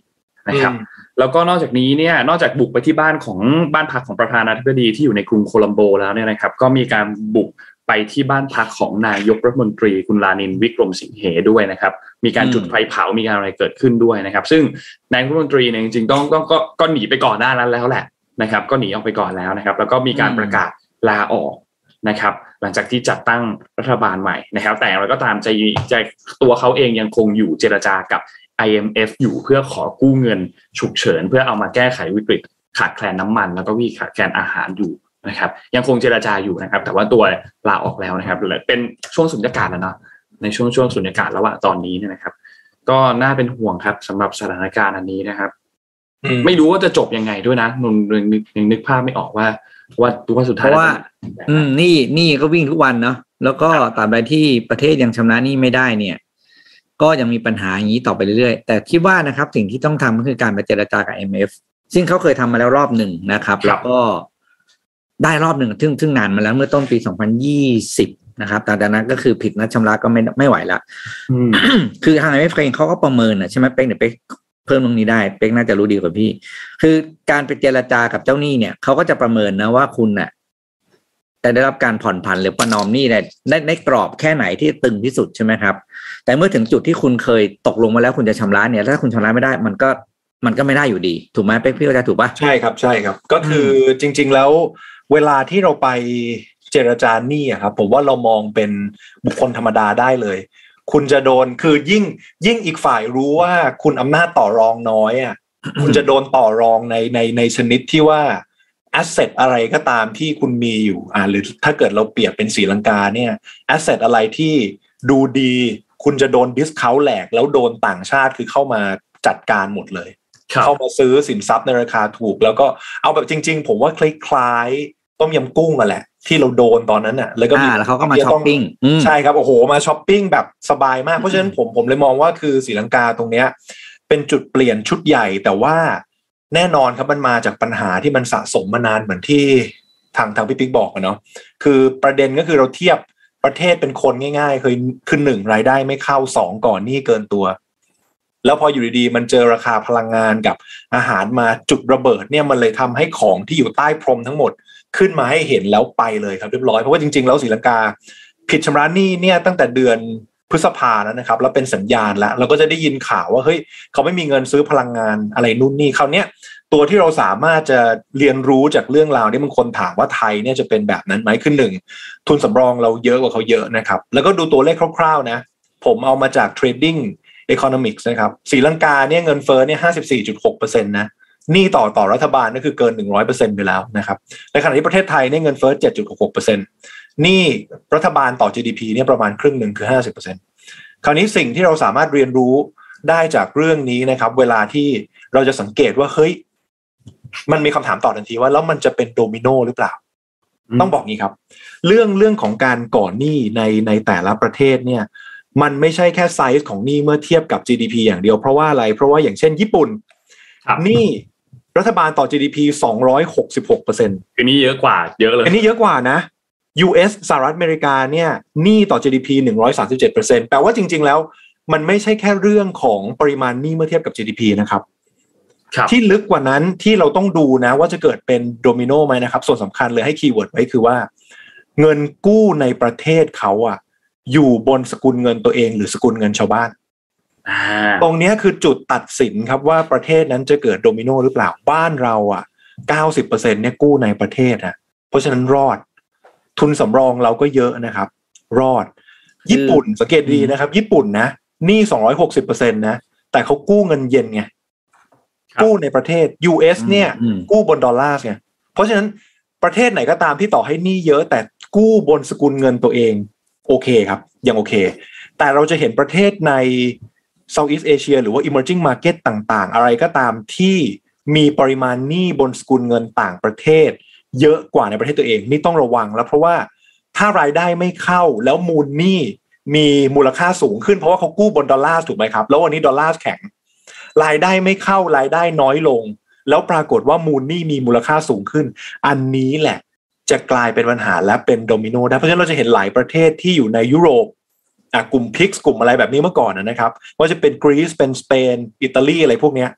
นะครับอืมแล้วก็นอกจากนี้เนี่ยนอกจากบุกไปที่บ้านของบ้านพักของประธานาธิบดีที่อยู่ในกรุงโคลัมโบแล้วเนี่ยนะครับ ก็มีการบุกไปที่บ้านพักของนายกรัฐมนตรีคุณลานินวิกรมสิงเหด้วยนะครับ มีการอืมจุดไฟเผามีการอะไรเกิดขึ้นด้วยนะครับ ซึ่งนายกรัฐมนตรีเนี่ยจริงๆต้องต้องก็ก็หนีไปก่อนหน้านั้นแล้วแหละนะครับ ก็หนีออกไปก่อนแล้วนะครับ แล้วก็มีการประกาศลาออกนะครับ หลังจากที่จัดตั้งรัฐบาลใหม่นะครับ แต่อย่างไรก็ตามใจใจตัวเขาเองยังคงอยู่เจรจากับ IMF อยู่เพื่อขอกู้เงินฉุกเฉิน เพื่อเอามาแก้ไขวิกฤตขาดแคลนน้ำมัน แล้วก็วิกฤตขาดแคลนอาหารอยู่นะครับ ยังคงเจรจาอยู่นะครับ แต่ว่าตัวลาออกแล้วนะครับเป็นช่วงสุญญากาศแล้วเนาะ ในช่วงช่วงสุญญากาศระหว่างตอนนี้เนี่ยนะครับ ก็น่าเป็นห่วงครับสำหรับสถานการณ์อันนี้นะครับอืมไม่รู้ว่าจะจบยังไงด้วยนะนนยังนึกยังนึกภาพไม่ออกว่าว่าว่าสุดท้ายเพราะว่าจป็นแบบอืไหนมนี่นี่ก็วิ่งทุกวันเนาะแล้วก็ตราบใดที่ประเทศยังชำระหนี้ไม่ได้เนี่ย ก็ยังมีปัญหาอย่างนี้ต่อไปเรื่อยๆ แต่คิดว่านะครับ สิ่งที่ต้องทำก็คือการไปเจรจากับ IMF ซึ่งเขาเคยทำมาแล้วรอบหนึ่งนะครับ แล้วก็ได้รอบหนึ่งซึ่งซึ่งนานมาแล้วเมื่อต้นปี 2020 นะครับแต่จากนั้นก็คือผิดนัดชำระก็ไม่ไม่ไหวละอืมคือทาง IMF เองเขาก็ประเมินนะใช่ไหมเป๊กเดี๋ยวเป๊กเพิ่มตรงนี้ได้เป๊กน่าจะรู้ดีกว่าพี่ คือการไปเจรจากับเจ้าหนี้เนี่ยเขาก็จะประเมินนะว่าคุณน่ะจะได้รับการผ่อนผันหรือประนอมหนี้ในในในกรอบแค่ไหนที่ตึงที่สุดใช่ไหมครับ แต่เมื่อถึงจุดที่คุณเคยตกลงมาแล้วคุณจะชำระเนี่ย ถ้าคุณชำระไม่ได้ มันก็มันก็ไม่ได้อยู่ดี ถูกไหมเป๊กพี่เข้าใจถูกปะใช่ครับใช่ครับ ก็คือจริง ๆ แล้ว เวลาที่เราไป เจรจาหนี้อะครับผมว่าเรามองเป็นบุคคลธรรมดาได้เลย คุณจะโดนคือยิ่งยิ่งอีกฝ่ายรู้ว่าคุณอำนาจต่อรองน้อยอะคุณจะโดนต่อรองในในในชนิดที่ว่าแอสเซทอะไรก็ตามที่คุณมีอยู่อ่าหรือถ้าเกิดเราเปรียบเป็นสีลังกาเนี่ยแอสเซทอะไรที่ดูดีคุณจะโดน discount แหลก แล้วโดนต่างชาติคือเข้ามาจัดการหมดเลยครับเข้ามาซื้อสินทรัพย์ในราคาถูก แล้วก็เอาแบบจริง ๆ ผมว่าคล้ายๆต้มยำกุ้งมาแหละ ที่เราโดนตอนนั้นอะ แล้วก็มีอ่าแล้วเขาก็มาช้อปปิ้งอืมใช่ครับโอ้โหมาช้อปปิ้งแบบสบายมากเพราะฉะนั้นผมผมเลยมองว่าคือศรีลังกาตรงเนี้ย เป็นจุดเปลี่ยนชุดใหญ่แต่ว่าแน่นอนครับมันมาจากปัญหาที่มันสะสมมานานเหมือนที่ทางทางพี่ปิ๊กบอกอะเนาะคือประเด็นก็คือเราเทียบประเทศเป็นคนง่ายๆเคยคือหนึ่งรายได้ไม่เข้าสองก่อนหนี่เกินตัว แล้วพออยู่ดีๆ มันเจอราคาพลังงานกับอาหารมาจุดระเบิดเนี่ยมันเลยทำให้ของที่อยู่ใต้พรมทั้งหมด ขึ้นมาให้เห็นแล้วไปเลยครับเรียบร้อยเพราะว่าจริงๆแล้วศรีลังกา ผิดชำระหนี้เนี่ยตั้งแต่เดือนพฤษภาแล้วนะครับ แล้วเป็นสัญญาณแล้วเราก็จะได้ยินข่าวว่าเฮ้ยเขาไม่มีเงินซื้อพลังงานอะไรนู่นนี่คราวเนี้ยตัวที่เราสามารถจะเรียนรู้จากเรื่องราวนี้บางคนถามว่าไทยเนี่ยจะเป็นแบบนั้นไหมขึ้นหนึ่งทุนสำรองเราเยอะกว่าเขาเยอะนะครับ แล้วก็ดูตัวเลขคร่าวๆนะผมเอามาจาก Trading Economics นะครับศรีลังกาเนี่ยเงินเฟ้อเนี่ยห้าสิบสี่จุดหกเปอร์เซ็นต์นะ หนี้ต่อต่อรัฐบาลก็คือเกินหนึ่งร้อยเปอร์เซ็นต์ไปแล้วนะครับ ในขณะที่ประเทศไทยเนี่ยเงินเฟ้อเจ็ดจุดหกเปอร์เซ็นต์หนี้รัฐบาลต่อ GDP เนี่ยประมาณครึ่งหนึ่งคือห้าสิบเปอร์เซ็นต์คราวนี้สิ่งที่เราสามารถเรียนรู้ได้จากเรื่องนี้นะครับ เวลาที่เราจะสังเกตว่าเฮ้ยมันมีคำถามต่อทันทีว่าแล้วมันจะเป็นโดมิโนหรือเปล่าอืมต้องบอกงี้ครับ เรื่องเรื่องของการก่อหนี้ในในแต่ละประเทศเนี่ย มันไม่ใช่แค่ไซส์ของหนี้เมื่อเทียบกับ GDP อย่างเดียวเพราะว่าอะไร เพราะว่าอย่างเช่นญี่ปุ่นครับหนี้ รัฐบาลต่อ GDP 266เปอร์เซ็นต์คือนี่เยอะกว่าเยอะเลยอันนี้เยอะกว่านะ US สหรัฐอเมริกาเนี่ยหนี้ต่อ GDP 137เปอร์เซ็นต์แปลว่าจริง ๆ แล้ว มันไม่ใช่แค่เรื่องของปริมาณหนี้เมื่อเทียบกับ GDP นะครับครับที่ลึกกว่านั้นที่เราต้องดูนะ ว่าจะเกิดเป็นโดมิโนไหมนะครับ ส่วนสำคัญเลยให้ keyword ไว้คือว่า เงินกู้ในประเทศเขาอะอยู่บนสกุลเงินตัวเอง หรือสกุลเงินชาวบ้านอ่า ตรงเนี้ยคือจุดตัดสินครับว่าประเทศนั้นจะเกิดโดมิโนหรือเปล่าบ้านเราอะเก้าสิบเปอร์เซ็นต์เนี่ยกู้ในประเทศอะ เพราะฉะนั้นรอด ทุนสำรองเราก็เยอะนะครับ รอด ญี่ปุ่นสังเกตดีนะครับ ญี่ปุ่นนะหนี้สองร้อยหกสิบเปอร์เซ็นตนะ แต่เขากู้เงินเย็นไงครับกู้ในประเทศ US เนี่ยอืมกู้บนดอลลาร์ไงเพราะฉะนั้นประเทศไหนก็ตามที่ต่อให้หนี้เยอะ แต่กู้บนสกุลเงินตัวเอง โอเคครับ ยังโอเค แต่เราจะเห็นประเทศใน Southeast Asia หรือว่า emerging market ต่างๆ อะไรก็ตามที่มีปริมาณหนี้บนสกุลเงินต่างประเทศ เยอะกว่าในประเทศตัวเองนี่ต้องระวังแล้วเพราะว่าถ้ารายได้ไม่เข้าแล้วมูลหนี้มีมูลค่าสูงขึ้นเพราะว่าเขากู้บนดอลลาร์ถูกไหมครับ แล้ววันนี้ดอลลาร์แข็ง รายได้ไม่เข้ารายได้น้อยลง แล้วปรากฏว่ามูลหนี้มีมูลค่าสูงขึ้น อันนี้แหละจะกลายเป็นปัญหาและเป็นโดมิโนได้เพราะฉะนั้นเราจะเห็นหลายประเทศที่อยู่ในยุโรป กลุ่มพิกกลุ่มอะไรแบบนี้เมื่อก่อนนะนะครับว่าจะเป็นกรีซเป็นสเปนอิตาลีอะไรพวกเนี้ย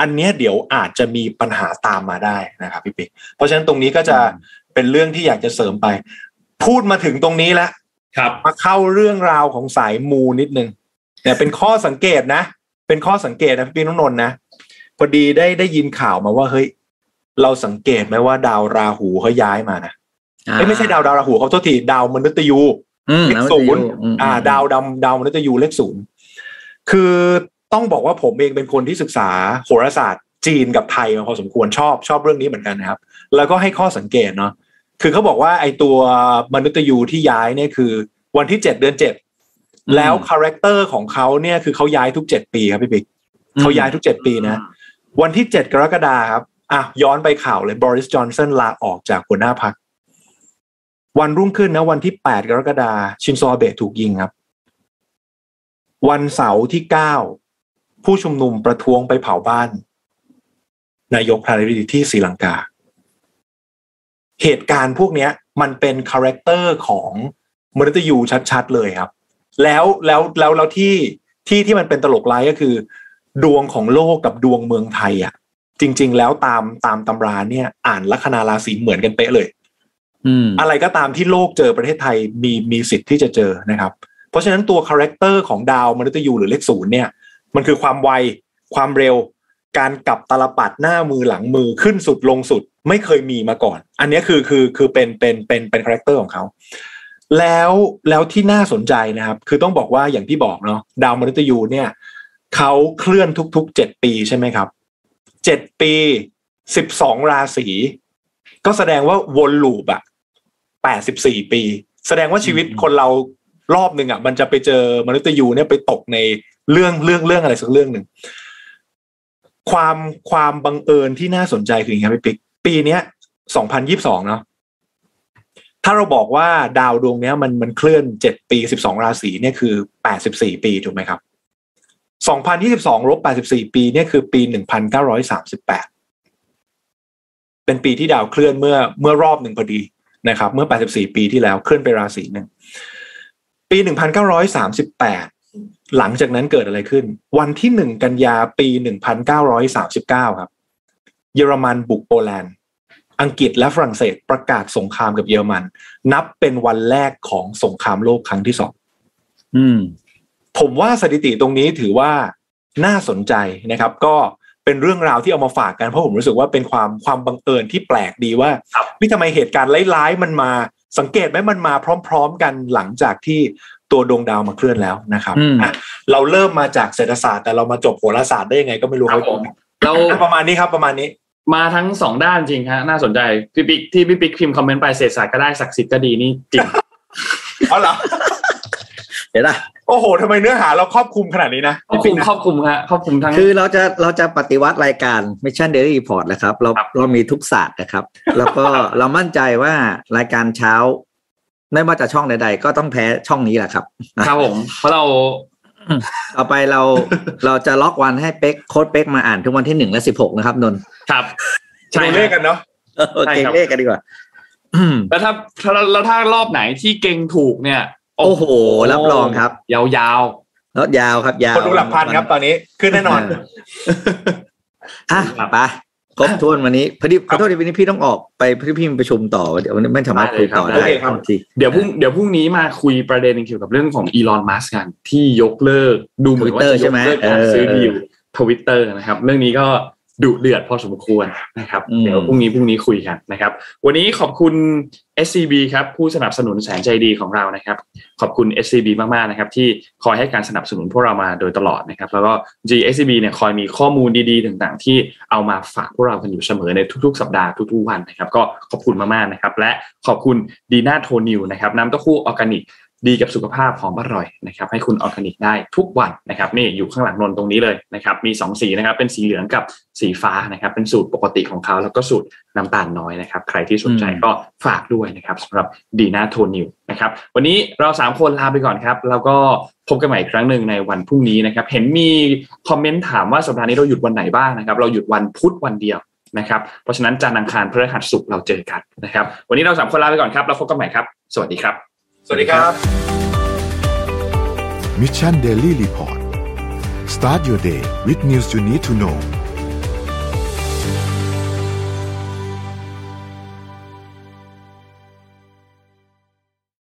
อันเนี้ยเดี๋ยวอาจจะมีปัญหาตามมาได้นะครับพี่ปิ๊กเพราะฉะนั้นตรงนี้ก็จะเป็นเรื่องที่อยากจะเสริมไป พูดมาถึงตรงนี้แล้วครับมาเข้าเรื่องราวของสายมูนิดนึงเนี่ยเป็นข้อสังเกตนะ เป็นข้อสังเกตนะพี่น้องนนท์นะพอดีได้ได้ยินข่าวมาว่าเฮ้ยเราสังเกตไหมว่าดาวราหูเขาย้ายมานะเอ้ยไม่ใช่ดาวดาวราหูเขาโทษทีดาวมนุษย์ยูอืม เลขแล้วมันศูจะอนย์ยู่มอ่า ดาวดำดาวมนุษย์ยูเลขศูนย์คือต้องบอกว่าผมเองเป็นคนที่ศึกษาโหราศาสตร์จีนกับไทยมาพอสมควรชอบชอบเรื่องนี้เหมือนกันนะครับ แล้วก็ให้ข้อสังเกตเนาะคือเขาบอกว่าไอตัวมนุษย์ยูที่ย้ายเนี่ยคือ วันที่เจ็ดเดือนเจ็ดแล้ว character ของเขาเนี่ยคือเขาย้ายทุกเจ็ดปีครับพี่ปิ๊กเขาย้ายทุกเจ็ดปีนะ วันที่เจ็ดกรกฎาครับอะย้อนไปข่าวเลยบอริสจอห์นสันลาออกจากหัวหน้าพรรค วันรุ่งขึ้นนะวันที่แปดกรกฎาชินโซอาเบะถูกยิงครับ วันเสาร์ที่เก้าผู้ชุมนุมประท้วงไปเผาบ้าน นายกพาณิชย์ที่ศรีลังกา เหตุการณ์พวกนี้มันเป็น character ของมฤตยูชัดๆเลยครับ แล้วแล้วแล้วแล้วที่ที่ที่มันเป็นตลกร้ายก็คือ ดวงของโลกกับดวงเมืองไทยอะ จริง ๆ แล้วตามตามตำราเนี่ย อ่านลัคนาราศีเหมือนกันเป๊ะเลย อะไรก็ตามที่โลกเจอประเทศไทยมีมีสิทธิ์ที่จะเจอนะครับ เพราะฉะนั้นตัว character ของดาวมฤตยูหรือเลขศูนย์เนี่ย มันคือความไว ความเร็ว การกลับตาลปัตรหน้ามือหลังมือขึ้นสุดลงสุดไม่เคยมีมาก่อน อันนี้คือคือคือเป็นเป็นเป็นเป็น character ของเขาแล้วแล้วที่น่าสนใจนะครับ คือต้องบอกว่าอย่างที่บอกเนาะดาวมนุษย์ยูเนี่ยเขาเคลื่อนทุกๆเจ็ดปีใช่ไหมครับเจ็ดปีสิบสองราศีก็แสดงว่าวนลูปอะ แปดสิบสี่ปี แสดงว่าชีวิตคนเรารอบหนึ่งอะมันจะไปเจอมนุษย์ยูเนี่ยไปตกในเรื่องเรื่องเรื่องอะไรสักเรื่องหนึ่งความความบังเอิญที่น่าสนใจคืออย่างนี้ครับพี่ปิ๊กปีเนี้ยสองพันยิบสองเนาะถ้าเราบอกว่าดาวดวงเนี้ยมันมันเคลื่อนเจ็ดปีสิบสองราศีเนี่ยคือแปดสิบสี่ปีถูกไหมครับสองพันยี่สิบสองลบแปดสิบสี่ปีเนี่ยคือปีหนึ่งพันเก้าร้อยสามสิบแปดเป็นปีที่ดาวเคลื่อนเมื่อเมื่อรอบหนึ่งพอดี นะครับ เมื่อแปดสิบสี่ปีที่แล้วเคลื่อนไปราศีหนึ่งปีหนึ่งพันเก้าร้อยสามสิบแปดหลังจากนั้นเกิดอะไรขึ้น วันที่หนึ่งกันยาปีหนึ่งพันเก้าร้อยสามสิบเก้าครับ เยอรมันบุกโปแลนด์อังกฤษและฝรั่งเศสประกาศสงครามกับเยอรมัน นับเป็นวันแรกของสงครามโลกครั้งที่สองอืมผมว่าสถิติตรงนี้ถือว่าน่าสนใจนะครับ ก็ เป็นเรื่องราวที่เอามาฝากกันเพราะผมรู้สึกว่าเป็นความความบังเอิญที่แปลกดีว่าครับวิทำไมเหตุการณ์ร้ายๆมันมาสังเกตไหมมันมาพร้อม ๆ กันหลังจากที่ตัวดวงดาวมาเคลื่อนแล้วนะครับอืมอะเราเริ่มมาจากเศรษฐศาสตร์แต่เรามาจบโหราศาสตร์ได้ยังไงก็ไม่รู้ครับผมเราอะประมาณนี้ครับประมาณนี้ มาทั้งสองด้านจริงฮะน่าสนใจพี่ปิ๊กที่พี่ปิ๊กพิมพ์คอมเมนต์ไปเศรษฐศาสตร์ก็ได้ศักดิ์สิทธิ์ก็ดีนี่จริงเอาเหรอ เดี๋ยวนะโอ้โหทำไมเนื้อหาเราครอบคลุมขนาดนี้นะครอบคลุมครอบคลุมฮะครอบคลุมทั้งคือเราจะเราจะปฏิวัติรายการ Mission Daily Report นะครับ เราครับเรามีทุกศาสตร์นะครับ แล้วก็เรามั่นใจว่ารายการเช้า ไม่ว่าจะช่องใดๆ ก็ต้องแพ้ช่องนี้แหละครับครับผมเพราะเราต่อไปเราเราจะล็อกวันให้เป๊กโค้ดเป๊กมาอ่านทุกวันที่หนึ่งและสิบหกนะครับนนท์ครับใช่ดูฮะเลขกันเนาะโอเคใช่ครับเลขกันดีกว่าอืมแล้วถ้าถ้าแล้วถ้ารอบไหนที่เก่งถูกเนี่ย โอ้โห รับรองครับ ยาวแล้วยาวครับยาวคนดูหลักพันครับตอนนี้ขึ้นแน่นอนๆอะครับไปครบถ้วนวันนี้พอดีคขรัอบโทษทีวันนี้พี่ต้องออกไปพี่พี่มีประชุมต่อเดี๋ยววันนี้ไม่สามารถคุยต่อได้ได้เลยครับโอเคครับโทษทีเดี๋ยวพรุ่งเดี๋ยวพรุ่งนี้มาคุยประเด็นเกี่ยวกับเรื่องของอีลอนมัสกันที่ยกเลิกดูเหมือนว่าจะยกเลิกการซื้อดีลทวิตเตอร์นะครับ เรื่องนี้ก็ ดุเดือดพอสมควรนะครับอืมเดี๋ยวพรุ่งนี้พรุ่งนี้คุยกันนะครับ วันนี้ขอบคุณ SCB ครับผู้สนับสนุนแสนใจดีของเรานะครับ ขอบคุณ SCB มากๆนะครับที่คอยให้การสนับสนุนพวกเรามาโดยตลอดนะครับ แล้วก็ SCB เนี่ยคอยมีข้อมูลดีๆต่างๆ ที่เอามาฝากพวกเรากันอยู่เสมอในทุกๆ สัปดาห์ทุกๆวันนะครับ ก็ขอบคุณมากๆนะครับ และขอบคุณดีน่าโทนิวนะครับน้ำเต้าหู้ออร์แกนิก ดีกับสุขภาพหอมอร่อยนะครับให้คุณออร์แกนิกได้ทุกวันนะครับนี่อยู่ข้างหลังนนท์ตรงนี้เลยนะครับมี 2 สีนะครับเป็นสีเหลืองกับสีฟ้านะครับเป็นสูตรปกติของเขาแล้วก็สูตรน้ำตาลน้อยนะครับใครที่สนใจอืมก็ฝากด้วยนะครับสำหรับดีน่าโทนิวนะครับวันนี้เรา 3 คนลาไปก่อนครับ แล้วก็พบกันใหม่อีกครั้งหนึ่งในวันพรุ่งนี้นะครับเห็นมีคอมเมนต์ถามว่าสัปดาห์นี้เราหยุดวันไหนบ้างนะครับเราหยุดวันพุธวันเดียวนะครับเพราะฉะนั้นจันทร์อังคารพฤหัสศุกร์เราเจอกันนะครับวันนี้เราสามคนลาไปก่อนครับเราพบกันใหม่ครับ สวัสดีครับส วัสดีครับมิชชันเดลี่รีพอร์ต start your day with news you need to know